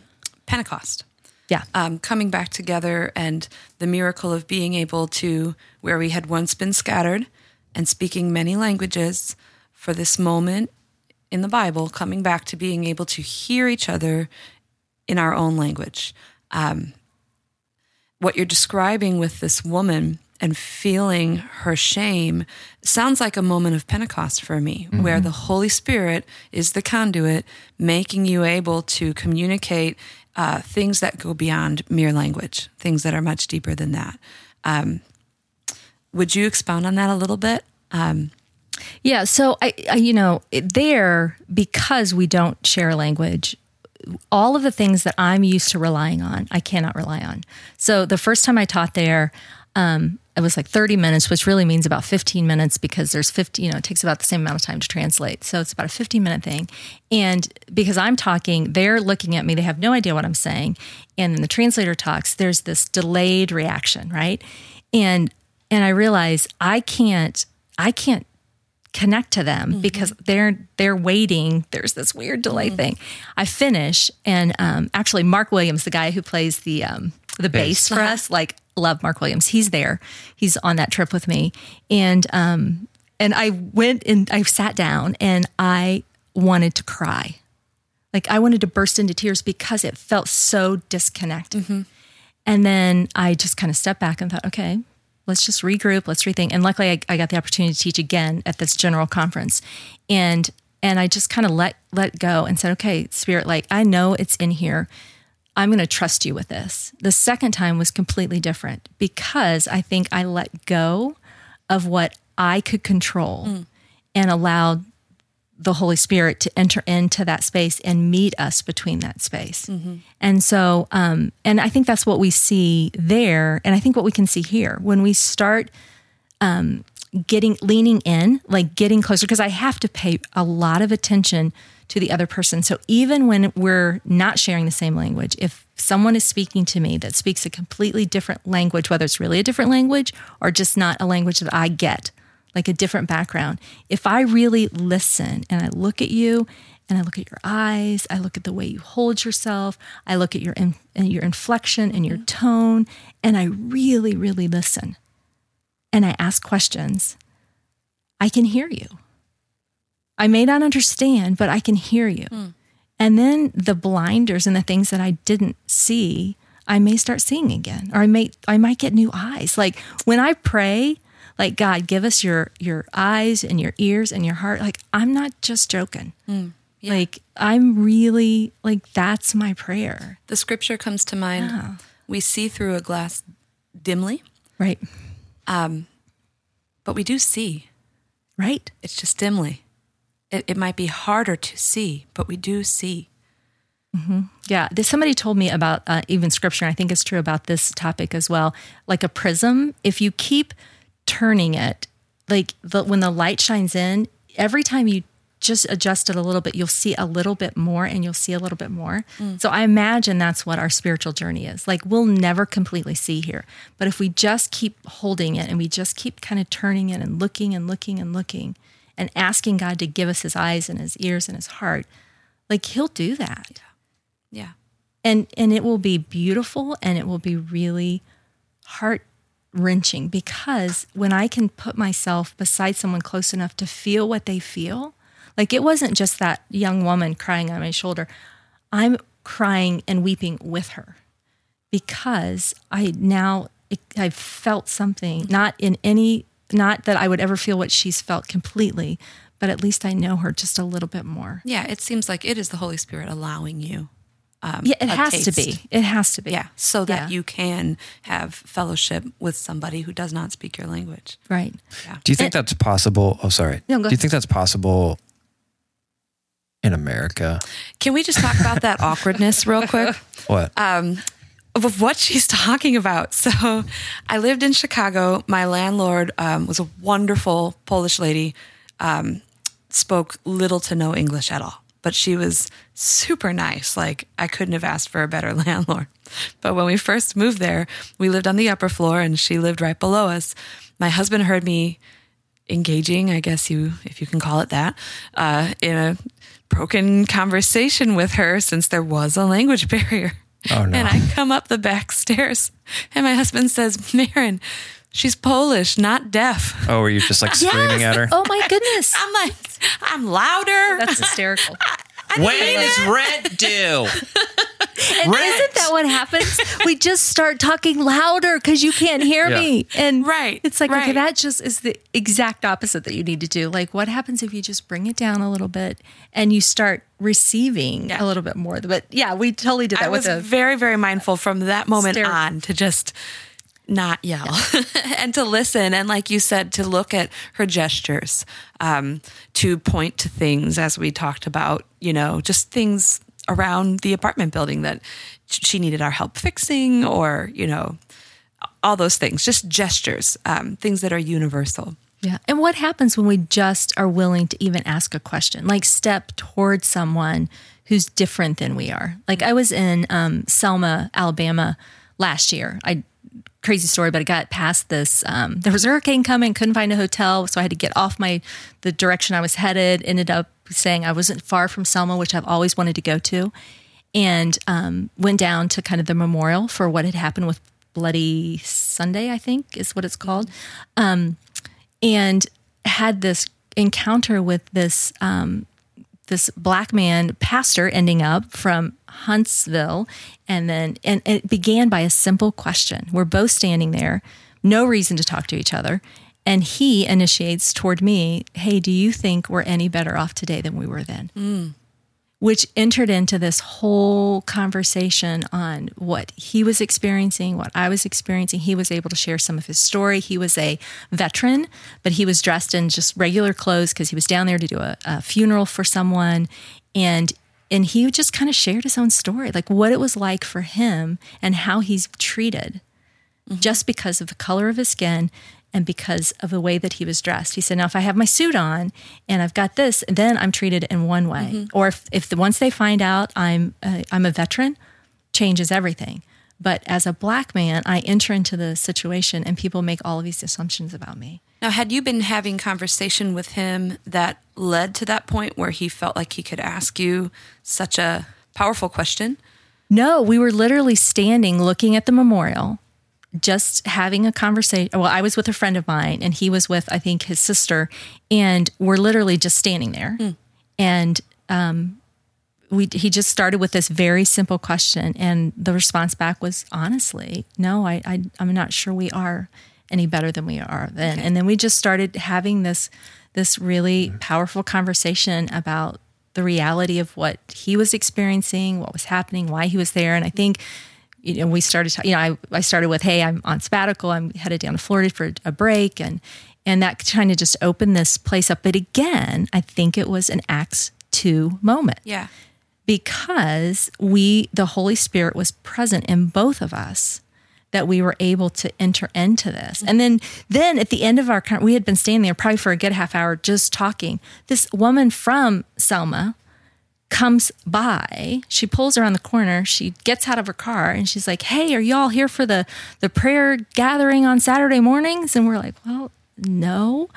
Pentecost. Yeah. um, coming back together and the miracle of being able to, where we had once been scattered and speaking many languages, for this moment in the Bible, coming back to being able to hear each other in our own language. Um, what you're describing with this woman and feeling her shame sounds like a moment of Pentecost for me, where the Holy Spirit is the conduit, making you able to communicate uh, things that go beyond mere language, things that are much deeper than that. Um, would you expound on that a little bit? Um, Yeah. So I, I, you know, it- there because we don't share language, all of the things that I'm used to relying on, I cannot rely on. So the first time I taught there, um, it was like 30 minutes, which really means about 15 minutes because there's 50, you know, it takes about the same amount of time to translate. So it's about a 15 minute thing. And because I'm talking, they're looking at me, they have no idea what I'm saying. And then the translator talks, there's this delayed reaction, right? And and I realize I can't I can't connect to them because they're they're waiting. There's this weird delay thing. I finish, and um, actually, Mark Williams, the guy who plays the um, the bass, for us, like love Mark Williams. He's there. He's on that trip with me, and um, and I went and I sat down, and I wanted to cry. Like I wanted to burst into tears because it felt so disconnected. And then I just kind of stepped back and thought, okay, let's just regroup, let's rethink. And luckily, I, I got the opportunity to teach again at this general conference, and and I just kind of let let go and said, okay, Spirit, like I know it's in here. I'm going to trust you with this. The second time was completely different because I think I let go of what I could control mm. and allowed the Holy Spirit to enter into that space and meet us between that space. And so, um, and I think that's what we see there. And I think what we can see here when we start um, getting, leaning in, like getting closer, because I have to pay a lot of attention to the other person. So even when we're not sharing the same language, if someone is speaking to me that speaks a completely different language, whether it's really a different language or just not a language that I get, like a different background. If I really listen and I look at you and I look at your eyes, I look at the way you hold yourself, I look at your in, uh, your inflection and your mm-hmm. tone, and I really, really listen, and I ask questions, I can hear you. I may not understand, but I can hear you. Hmm. And then the blinders and the things that I didn't see, I may start seeing again, or I may I might get new eyes. Like when I pray, like God, give us your your eyes and your ears and your heart. Like I'm not just joking. Like I'm really like that's my prayer. the scripture comes to mind. We see through a glass dimly, Right. Um but we do see. Right. It's just dimly. It, it might be harder to see, but we do see. Yeah, there's somebody told me about uh, even scripture. I think it's true about this topic as well. Like a prism, if you keep turning it, like the, when the light shines in, every time you just adjust it a little bit, you'll see a little bit more and you'll see a little bit more. Mm. So I imagine that's what our spiritual journey is. Like we'll never completely see here. But if we just keep holding it and we just keep kind of turning it and looking and looking and looking and asking God to give us his eyes and his ears and his heart, like he'll do that. Yeah. And and it will be beautiful and it will be really heart wrenching because when I can put myself beside someone close enough to feel what they feel, like it wasn't just that young woman crying on my shoulder. I'm crying and weeping with her because I now I've felt something, not in any, not that I would ever feel what she's felt completely, but at least I know her just a little bit more. Yeah. It seems like it is the Holy Spirit allowing you. Um, Yeah, it a has to be. It has to be. Yeah. So that Yeah. you can have fellowship with somebody who does not speak your language. Right. Do you think that's possible? Oh, sorry. No, go Do you think that's possible in America? Can we just talk about that awkwardness real quick? What? of what she's talking about. So, I lived in Chicago. My landlord um, was a wonderful Polish lady, um, spoke little to no English at all, but she was super nice. Like, I couldn't have asked for a better landlord. But when we first moved there, we lived on the upper floor and she lived right below us. My husband heard me engaging, I guess you, if you can call it that, uh, in a broken conversation with her since there was a language barrier. Oh, no. And I come up the back stairs and my husband says, Maron, she's Polish, not deaf. oh, were you just like screaming at her? Oh my goodness. I'm like, I'm louder. That's hysterical. when is rent due? And Rent. isn't that what happens? we just start talking louder because you can't hear Yeah. me. And Right, it's like, okay, right. that just is the exact opposite that you need to do. Like, what happens if you just bring it down a little bit and you start receiving Yeah. a little bit more? But yeah, we totally did that I with was the very, very mindful from that moment Stare- on to just not yell and to listen. And like you said, to look at her gestures, um, to point to things as we talked about, you know, just things around the apartment building that she needed our help fixing or, you know, all those things, just gestures, um, things that are universal. Yeah. And what happens when we just are willing to even ask a question, like step towards someone who's different than we are? Like I was in um, Selma, Alabama last year. I crazy story, but I got past this. Um, there was a hurricane coming, couldn't find a hotel, so I had to get off my the direction I was headed. Ended up saying I wasn't far from Selma, which I've always wanted to go to, and um, went down to kind of the memorial for what had happened with Bloody Sunday, I think is what it's called and had this encounter with this um, this black man pastor ending up from Huntsville, and then and it began by a simple question. We're both standing there, no reason to talk to each other, and he initiates toward me, "Hey, do you think we're any better off today than we were then?" Hmm. which entered into this whole conversation on what he was experiencing, what I was experiencing. He was able to share some of his story. He was a veteran, but he was dressed in just regular clothes because he was down there to do a, a funeral for someone. And and he just kind of shared his own story, like what it was like for him and how he's treated just because of the color of his skin and because of the way that he was dressed. He said, "Now, if I have my suit on and I've got this, then I'm treated in one way. Or if, if the once they find out I'm uh, I'm a veteran, changes everything. But as a black man, I enter into the situation and people make all of these assumptions about me. Now, had you been having conversation with him that led to that point where he felt like he could ask you such a powerful question? No, we were literally standing looking at the memorial, just having a conversation. Well, I was with a friend of mine and he was with, I think, his sister. And we're literally just standing there. And um, we, he just started with this very simple question. And the response back was honestly, no, I, I, I'm not sure we are any better than we are then. And then we just started having this, this really mm-hmm. powerful conversation about the reality of what he was experiencing, what was happening, why he was there. And I think, you know, we started, ta- you know, I, I started with, Hey, I'm on sabbatical. I'm headed down to Florida for a break. And, and that kind of just opened this place up. But again, I think it was an Acts 2 moment Yeah. Because we, the Holy Spirit was present in both of us that we were able to enter into this. And then then at the end of our we had been standing there probably for a good half hour just talking. This woman from Selma comes by. She pulls around the corner. She gets out of her car and she's like, "Hey, are y'all here for the the prayer gathering on Saturday mornings?" And we're like, "Well, no."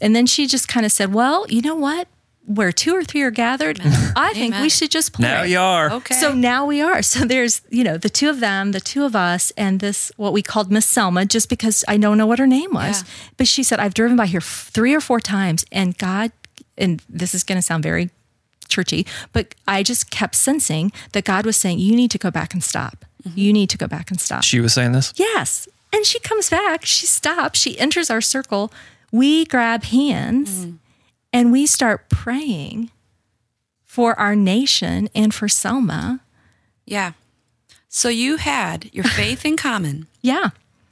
And then she just kind of said, "Well, you know what? Where two or three are gathered, I think Amen. we should just play. Now you are. Okay. So now we are. So there's, you know, the two of them, the two of us, and this, what we called Miss Selma, just because I don't know what her name was. Yeah. But she said, I've driven by here f- three or four times, and God, and this is going to sound very churchy, but I just kept sensing that God was saying, You need to go back and stop. Mm-hmm. You need to go back and stop. She was saying this. Yes. And she comes back, she stops, she enters our circle. We grab hands mm. And we start praying for our nation and for Selma. yeah. So you had your faith in common. Yeah.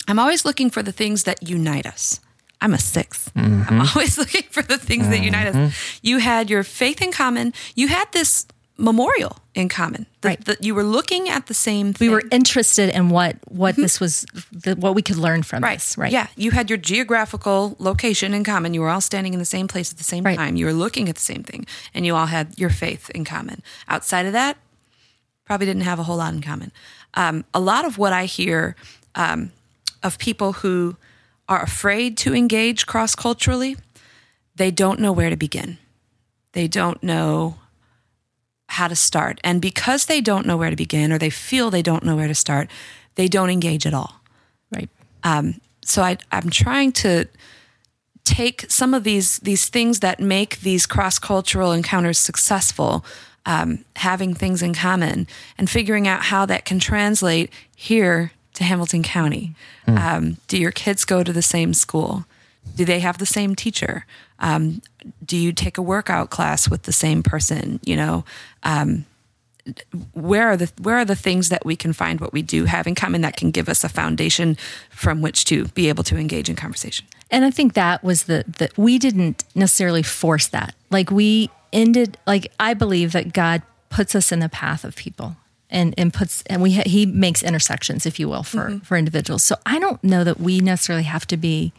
I'm always looking for the things that unite us. I'm a 6 i mm-hmm. I'm always looking for the things that unite us. Mm-hmm. You had your faith in common. You had this memorial in common. The- Right. the- you were looking at the same We were interested in what what this was, the, what we could learn from right. this. Right. Yeah. You had your geographical location in common. You were all standing in the same place at the same Right. time. You were looking at the same thing, and you all had your faith in common. Outside of that, probably didn't have a whole lot in common. Um, a lot of what I hear um, of people who are afraid to engage cross culturally, they don't know where to begin. They don't know how to start. And because they don't know where to begin or they feel they don't know where to start, they don't engage at all. Right. So I, I'm trying to take some of these these things that make these cross cultural encounters successful, um, having things in common, and figuring out how that can translate here to Hamilton County. Um, do your kids go to the same school? Do they have the same teacher? Um, do you take a workout class with the same person? You know, um, where are the where are the things that we can find what we do have in common that can give us a foundation from which to be able to engage in conversation? And I think that was the that we didn't necessarily force that. Like we ended like I believe that God puts us in the path of people and and puts and we ha- he makes intersections if you will for for individuals. So I don't know that we necessarily have to be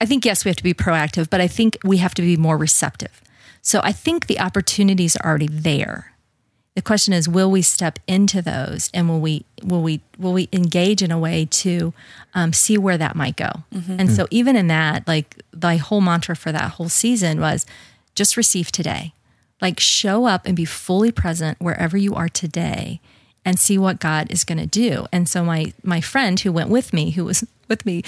I think yes we have to be proactive, but I think we have to be more receptive. So I think the opportunities are already there. The question is, will we step into those, and will we will we will we engage in a way to um, see where that might go? And so, even in that, like the whole mantra for that whole season was, just receive today, like show up and be fully present wherever you are today, and see what God is going to do. And so, my my friend who went with me, who was with me,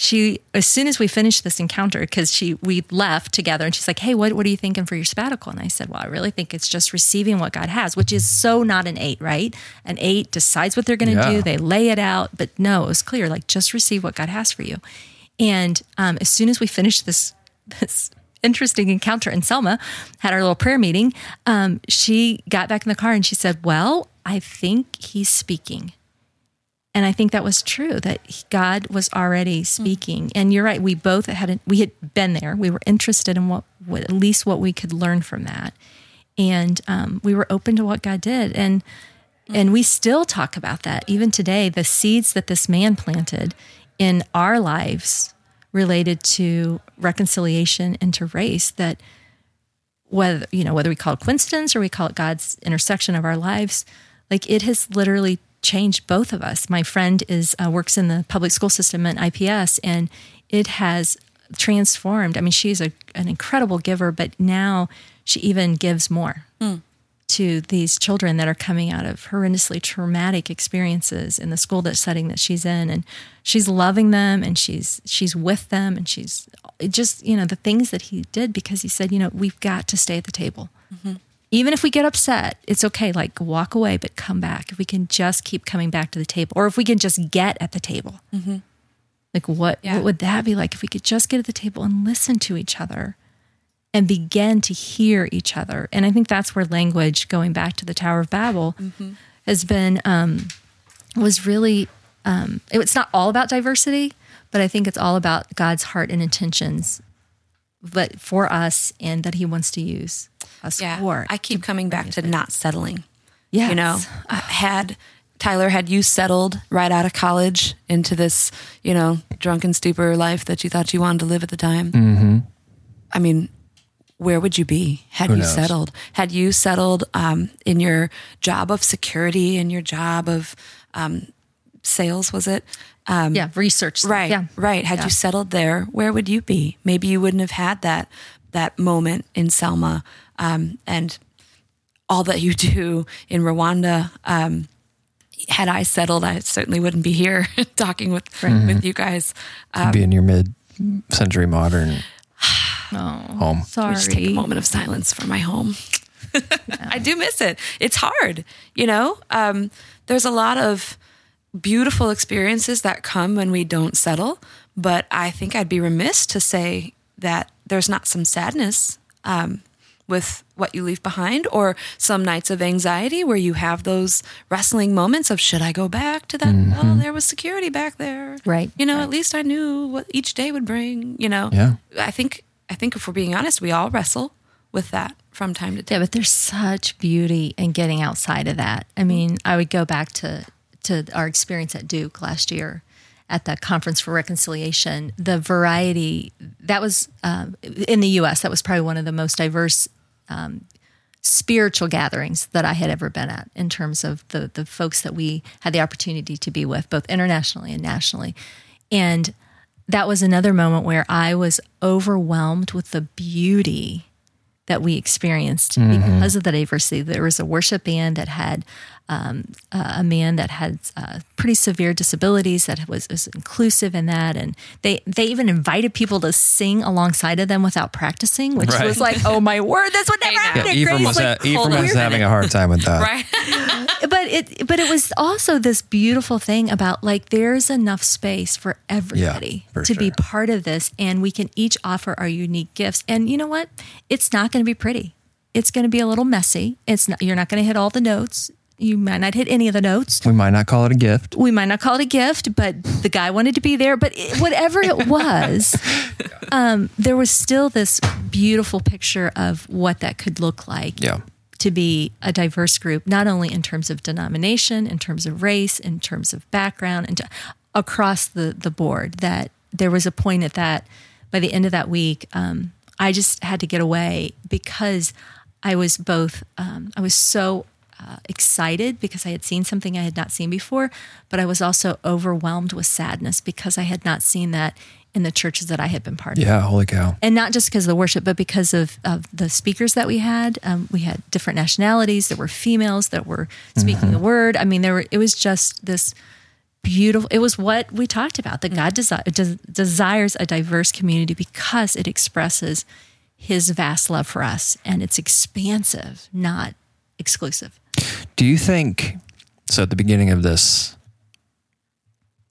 she as soon as we finished this encounter because she we left together and she's like hey what, what are you thinking for your sabbatical? And i said well i really think it's just receiving what god has which is so not an eight right? An eight decides what they're going to Yeah. do they lay it out but no it was clear like just receive what god has for you. And um, as soon as we finished this this interesting encounter in selma had our little prayer meeting um, she got back in the car and she said well i think he's speaking and I think that was true that God was already speaking. And you're right. We both had we had been there. We were interested in what, what at least what we could learn from that, and um, we were open to what God did. And and we still talk about that even today. The seeds that this man planted in our lives related to reconciliation and to race that whether you know whether we call it coincidence or we call it God's intersection of our lives, like it has literally changed both of us. My friend is uh, works in the public school system at IPS, and it has transformed. I mean, she's a, an incredible giver, but now she even gives more to these children that are coming out of horrendously traumatic experiences in the school that setting that she's in and she's loving them and she's she's with them and she's it just you know the things that he did because he said you know we've got to stay at the table even if we get upset it's okay like walk away but come back if we can just keep coming back to the table or if we can just get at the table like what Yeah. what would that be like if we could just get at the table and listen to each other and begin to hear each other. And I think that's where language, going back to the Tower of Babel, has been um, was really. Um, it- it's not all about diversity, but I think it's all about God's heart and intentions, but for us, and that He wants to use us Yeah. I keep coming back to not settling. Yeah. You know, I had Tyler, had you settled right out of college into this, you know, drunken stupor life that you thought you wanted to live at the time? Mm-hmm. I mean, where would you be had Who you knows? settled? Had you settled um, in your job of security, in your job of um, sales, was it? Um, yeah, research. Right. Yeah. Right. Had Yeah. you settled there, where would you be? Maybe you wouldn't have had that that moment in Selma um, and all that you do in Rwanda. Um, had I settled, I certainly wouldn't be here talking with with you guys. Um, be in your mid century modern Oh, home. sorry. just take a moment of silence for my home. I do miss it. It's hard, you know. Um, there's a lot of beautiful experiences that come when we don't settle, but I think I'd be remiss to say that there's not some sadness um, with what you leave behind, or some nights of anxiety where you have those wrestling moments of should I go back to that? Oh, there was security back there, Right, You know, at least I knew what each day would bring. You know, Yeah. I think I think if we're being honest, we all wrestle with that from time to time. Yeah, but there's such beauty in getting outside of that. I mean, I would go back to to our experience at Duke last year at the Conference for Reconciliation. The variety that was um, in the U.S. That was probably one of the most diverse um, spiritual gatherings that I had ever been at in terms of the the folks that we had the opportunity to be with, both internationally and nationally, and that was another moment where I was overwhelmed with the beauty that we experienced because of the diversity. There was a worship band that had um, a a man that had uh, pretty severe disabilities that was, was inclusive in that, and they they even invited people to sing alongside of them without practicing, which Right. was like, oh my word, that's what never Yeah, happened. at Ephraim was, Like, ha- Ephraim was having a hard time with that. Right? but it but it was also this beautiful thing about like there's enough space for everybody for to be part of this and we can each offer our unique gifts. And you know what? It's not going to be pretty. It's going to be a little messy. It's not you're not going to hit all the notes you might not hit any of the notes We might not call it a gift. we might not call it a gift, but the guy wanted to be there. But it, whatever it was, um, there was still this beautiful picture of what that could look like Yeah. to be a diverse group, not only in terms of denomination, in terms of race, in terms of background, and to- across the the board. That there was a point at that by the end of that week, um, I just had to get away because I was both um, I was so uh, excited because I had seen something I had not seen before, but I was also overwhelmed with sadness because I had not seen that in the churches that I had been part of Yeah. Holy cow. and not just because of the worship, but because of, of the speakers that we had. Um, we had different nationalities. There were females that were speaking the word. I mean, there were. It was just this beautiful. It was what we talked about. That God desi- des- desires a diverse community because it expresses His vast love for us, and it's expansive, not exclusive. Do you think so? At the beginning of this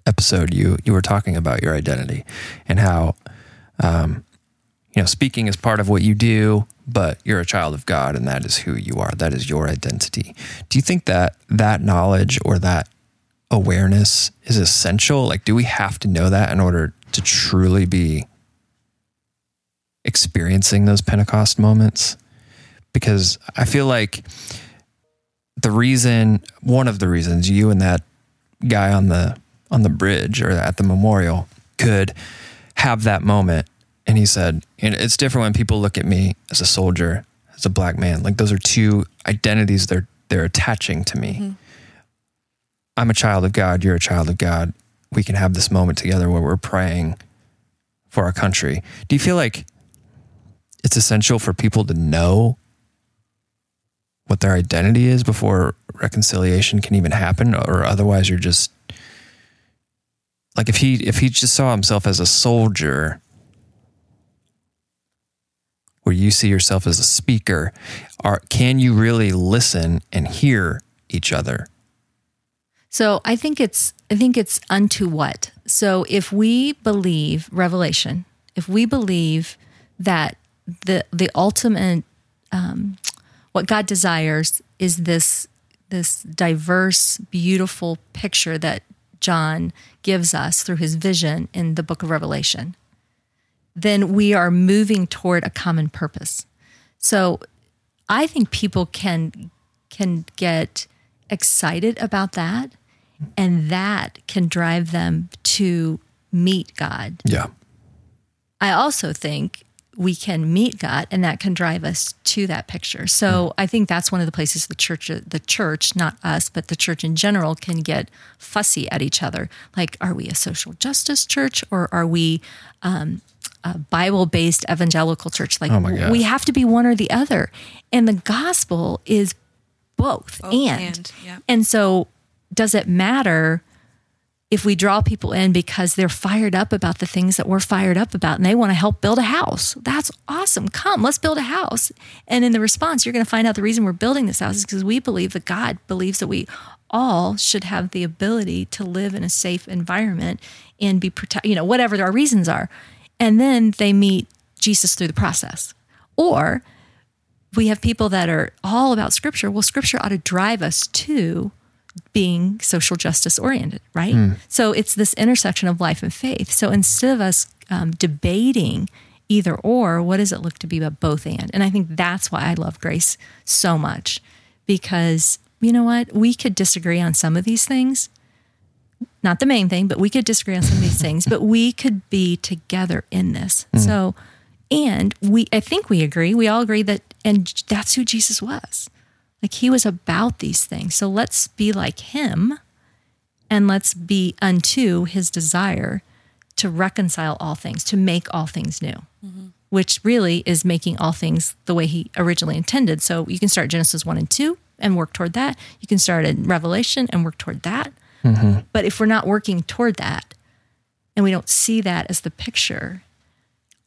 episode, you you were talking about your identity and how, um, you know, speaking is part of what you do, but you're a child of God, and that is who you are. That is your identity. Do you think that that knowledge or that awareness is essential? Like, do we have to know that in order to truly be experiencing those Pentecost moments? Because I feel like the reason one of the reasons you and that guy on the on the bridge or at the memorial could have that moment. And he said and it's different when people look at me as a soldier as a black man. Like those are two identities they're they're attaching to me. Mm-hmm. I'm a child of god you're a child of god. We can have this moment together where we're praying for our country. Do you feel like it's essential for people to know what their identity is before reconciliation can even happen or otherwise you're just like if he if he just saw himself as a soldier where you see yourself as a speaker are can you really listen and hear each other So I think it's I think it's unto what. So if we believe revelation, if we believe that the the ultimate um, what God desires is this this diverse, beautiful picture that John gives us through his vision in the book of Revelation, then we are moving toward a common purpose. So I think people can can get excited about that And that can drive them to meet God. Yeah. I also think we can meet God and that can drive us to that picture. So I think that's one of the places the church the church, not us, but the church in general can get fussy at each other. Like are we a social justice church or are we um, a Bible-based evangelical church? Like Oh we have to be one or the other. And the gospel is both, Both and. and, yeah. And so does it matter if we draw people in because they're fired up about the things that we're fired up about and they want to help build a house. That's awesome. Come, let's build a house. And in the response, you're going to find out the reason we're building this house is because we believe that God believes that we all should have the ability to live in a safe environment and be protected, you know, whatever our reasons are. And then they meet Jesus through the process. Or we have people that are all about scripture. Well, scripture ought to drive us to being social justice oriented, right? So it's this intersection of life and faith. So instead of us um, debating either or, what does it look to be about both and? And I think that's why I love grace so much because you know what? We could disagree on some of these things, not the main thing, but we could disagree on some of these things, but we could be together in this. So, and we, I think we agree, we all agree that, and that's who Jesus was. Like he was about these things. So let's be like him and let's be unto his desire to reconcile all things, to make all things new, mm-hmm. which really is making all things the way he originally intended. So you can start Genesis 1 and 2 and work toward that. You can start in Revelation and work toward that. Mm-hmm. But if we're not working toward that and we don't see that as the picture,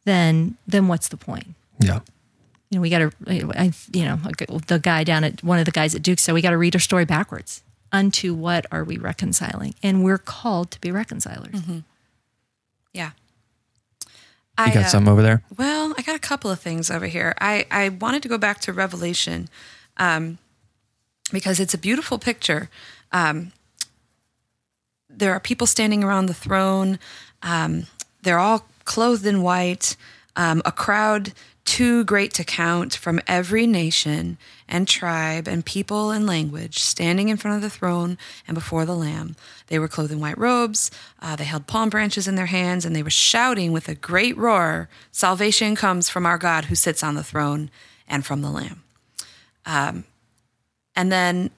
then then what's the point? Yeah. You know, we got to, I, you know, the guy down at one of the guys at Duke said, we got to read our story backwards. Unto what are we reconciling? And we're called to be reconcilers. Yeah. You I, got uh, some over there? Well, I got a couple of things over here. I, I wanted to go back to Revelation um, because it's a beautiful picture. Um, there are people standing around the throne. Um, they're all clothed in white. Um, a crowd too great to count from every nation and tribe and people and language standing in front of the throne and before the Lamb. They were clothed in white robes. Uh, they held palm branches in their hands and they were shouting with a great roar Salvation comes from our God who sits on the throne and from the Lamb. Um, and then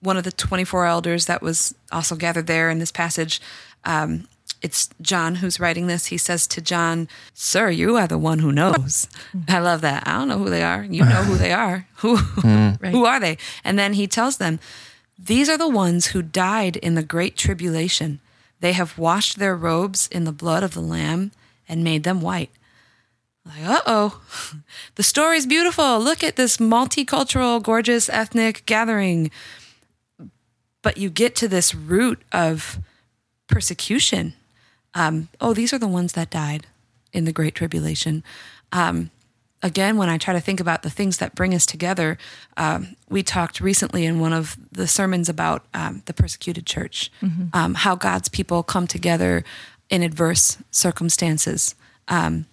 one of the 24 elders that was also gathered there in this passage, um, it's John who's writing this. He says to John, Sir, you are the one who knows. I love that. I don't know who they are. You know who they are. Who, who are they? And then he tells them, These are the ones who died in the great tribulation. They have washed their robes in the blood of the Lamb and made them white. Like, uh oh, the story's beautiful. Look at this multicultural, gorgeous ethnic gathering. But you get to this root of persecution. Um, oh, these are the ones that died in the Great Tribulation. Um, again, when I try to think about the things that bring us together, um, we talked recently in one of the sermons about um, the persecuted church, um, how God's people come together in adverse circumstances. Um,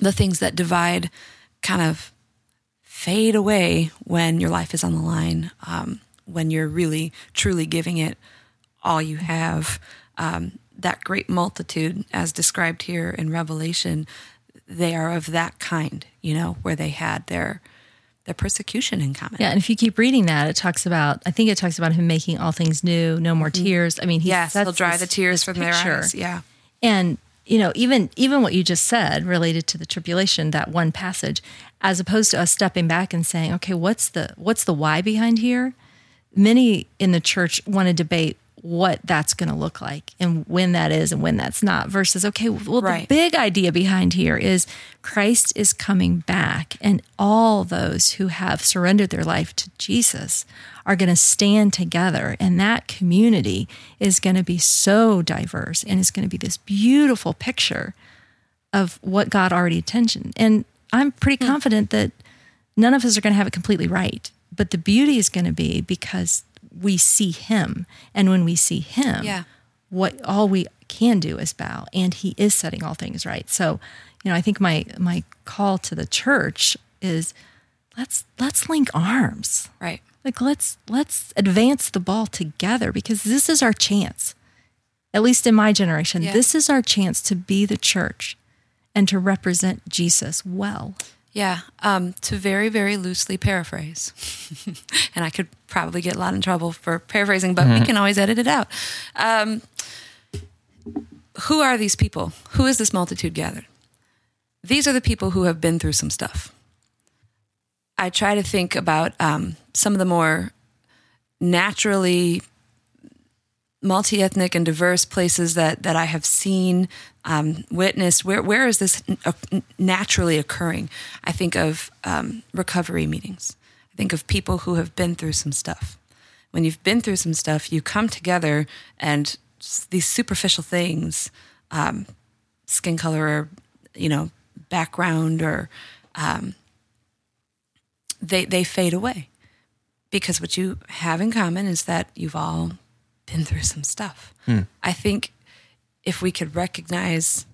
the things that divide kind of fade away when your life is on the line, um, when you're really, truly giving it all you have. Um, that great multitude, as described here in Revelation, they are of that kind, you know, where they had their their persecution in common. Yeah. And if you keep reading that, it talks about, I think it talks about him making all things new, no more mm-hmm. tears. I mean, he yes, he'll dry this- the tears from their picture. eyes. Yeah. And you know, even even what you just said related to the tribulation, that one passage, as opposed to us stepping back and saying, okay, what's the what's the why behind here? Many in the church want to debate what that's going to look like and when that is and when that's not versus okay well Right. the big idea behind here is Christ is coming back and all those who have surrendered their life to Jesus are going to stand together and that community is going to be so diverse and it's going to be this beautiful picture of what God already intentioned. And I'm pretty hmm. confident that none of us are going to have it completely right. But the beauty is going to be because we see Him. And when we see Him, Yeah. what all we can do is bow. And He is setting all things right. So, you know, I think my my call to the church is let's let's link arms. Right. Like let's let's advance the ball together because this is our chance. At least in my generation, Yeah. this is our chance to be the church and to represent Jesus well. Yeah, um, to very, very loosely paraphrase, and I could probably get a lot in trouble for paraphrasing, but we can always edit it out. Um, who are these people? Who is this multitude gathered? These are the people who have been through some stuff. I try to think about um, some of the more naturally multi ethnic and diverse places that, that I have seen, um, witnessed. Where, where is this uh, naturally occurring? I think of um, recovery meetings. I think of people who have been through some stuff. When you've been through some stuff, you come together and these superficial things, um, skin color or, you know, background or, um, they, they fade away because what you have in common is that you've all been through some stuff. I think if we could recognize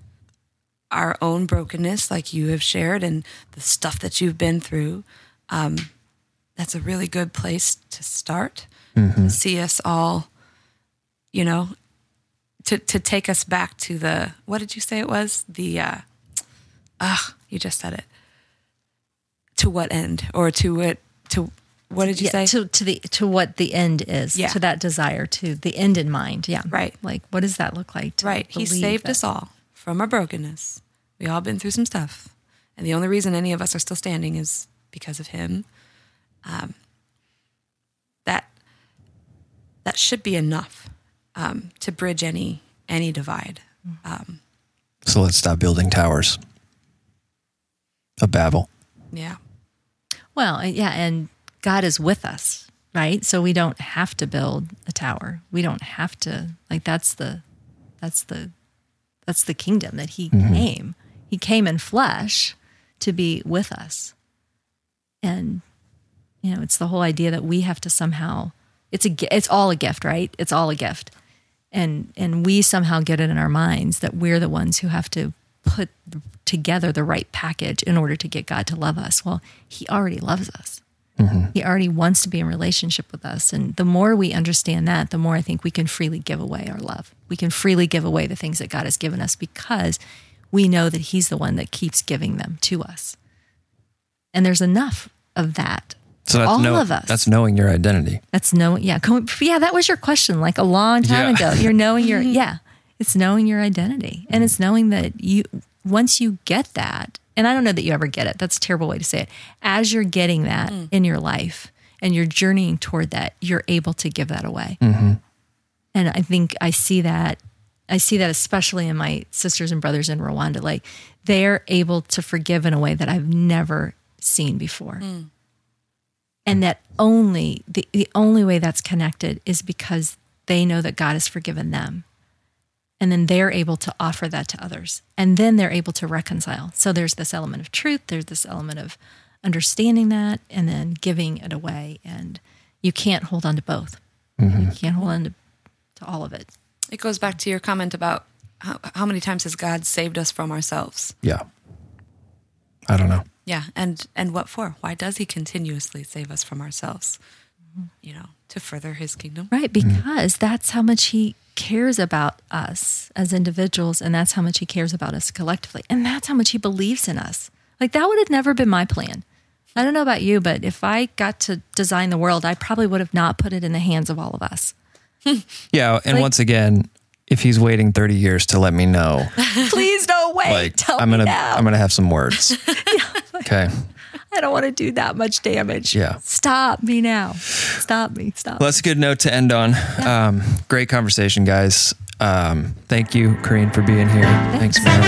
our own brokenness, like you have shared, and the stuff that you've been through, um, that's a really good place to start. To see us all, you know, to to take us back to the what did you say it was? The uh, ah you just said it. To what end? Or to what to what did you yeah, say to to the to what the end is, Yeah. to that desire, to the end in mind. Yeah. Right. Like what does that look like? To Right. He saved that- us all from our brokenness. We all been through some stuff. And the only reason any of us are still standing is because of him. Um, that that should be enough um, to bridge any any divide. Um, So let's stop building towers of Babel. yeah. Well, uh, yeah, and God is with us, right? So we don't have to build a tower. We don't have to like that's the that's the that's the kingdom that he mm-hmm. came. He came in flesh to be with us. And you know, it's the whole idea that we have to somehow it's a it's all a gift, right? It's all a gift. And and we somehow get it in our minds that we're the ones who have to put together the right package in order to get God to love us. Well, he already loves us. Mm-hmm. He already wants to be in relationship with us. And the more we understand that, the more I think we can freely give away our love. We can freely give away the things that God has given us because we know that He's the one that keeps giving them to us. And there's enough of that. So that's All know, of us. That's knowing your identity. That's knowing, yeah, going, yeah, that was your question like a long time Yeah. ago. You're knowing your, yeah, it's knowing your identity. And it's knowing that you, once you get that, and I don't know that you ever get it, that's a terrible way to say it. As you're getting that mm. in your life and you're journeying toward that, you're able to give that away. Mm-hmm. And I think I see that, I see that especially in my sisters and brothers in Rwanda. Like they're able to forgive in a way that I've never seen before mm. and that only the, the only way that's connected is because they know that God has forgiven them and then they're able to offer that to others and then they're able to reconcile so there's this element of truth there's this element of understanding that and then giving it away and you can't hold on to both you mm-hmm. can't hold on to, to all of it It goes back to your comment about how, how many times has God saved us from ourselves? Yeah. I don't know. Yeah, and and what for? Why does he continuously save us from ourselves? Mm-hmm. You know, to further his kingdom. Right, mm-hmm. because that's how much he cares about us as individuals, and that's how much he cares about us collectively, and that's how much he believes in us. Like, that would have never been my plan. I don't know about you, but if I got to design the world, I probably would have not put it in the hands of all of us. Yeah. And Like- once again, if he's waiting 30 years to let me know, Please don't wait. like Tell I'm to, now. I'm going to have some words. okay. I don't want to do that much damage. Yeah. Stop me now. Stop me. Stop. Well, that's a good note to end on. Um, great conversation, guys. Um, thank you, Corinne, for being here. Thanks, man,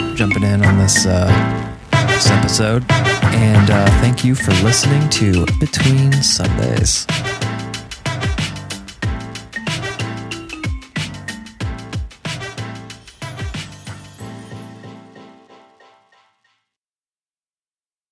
for jumping in on this, uh, this episode. And uh, thank you for listening to Between Sundays.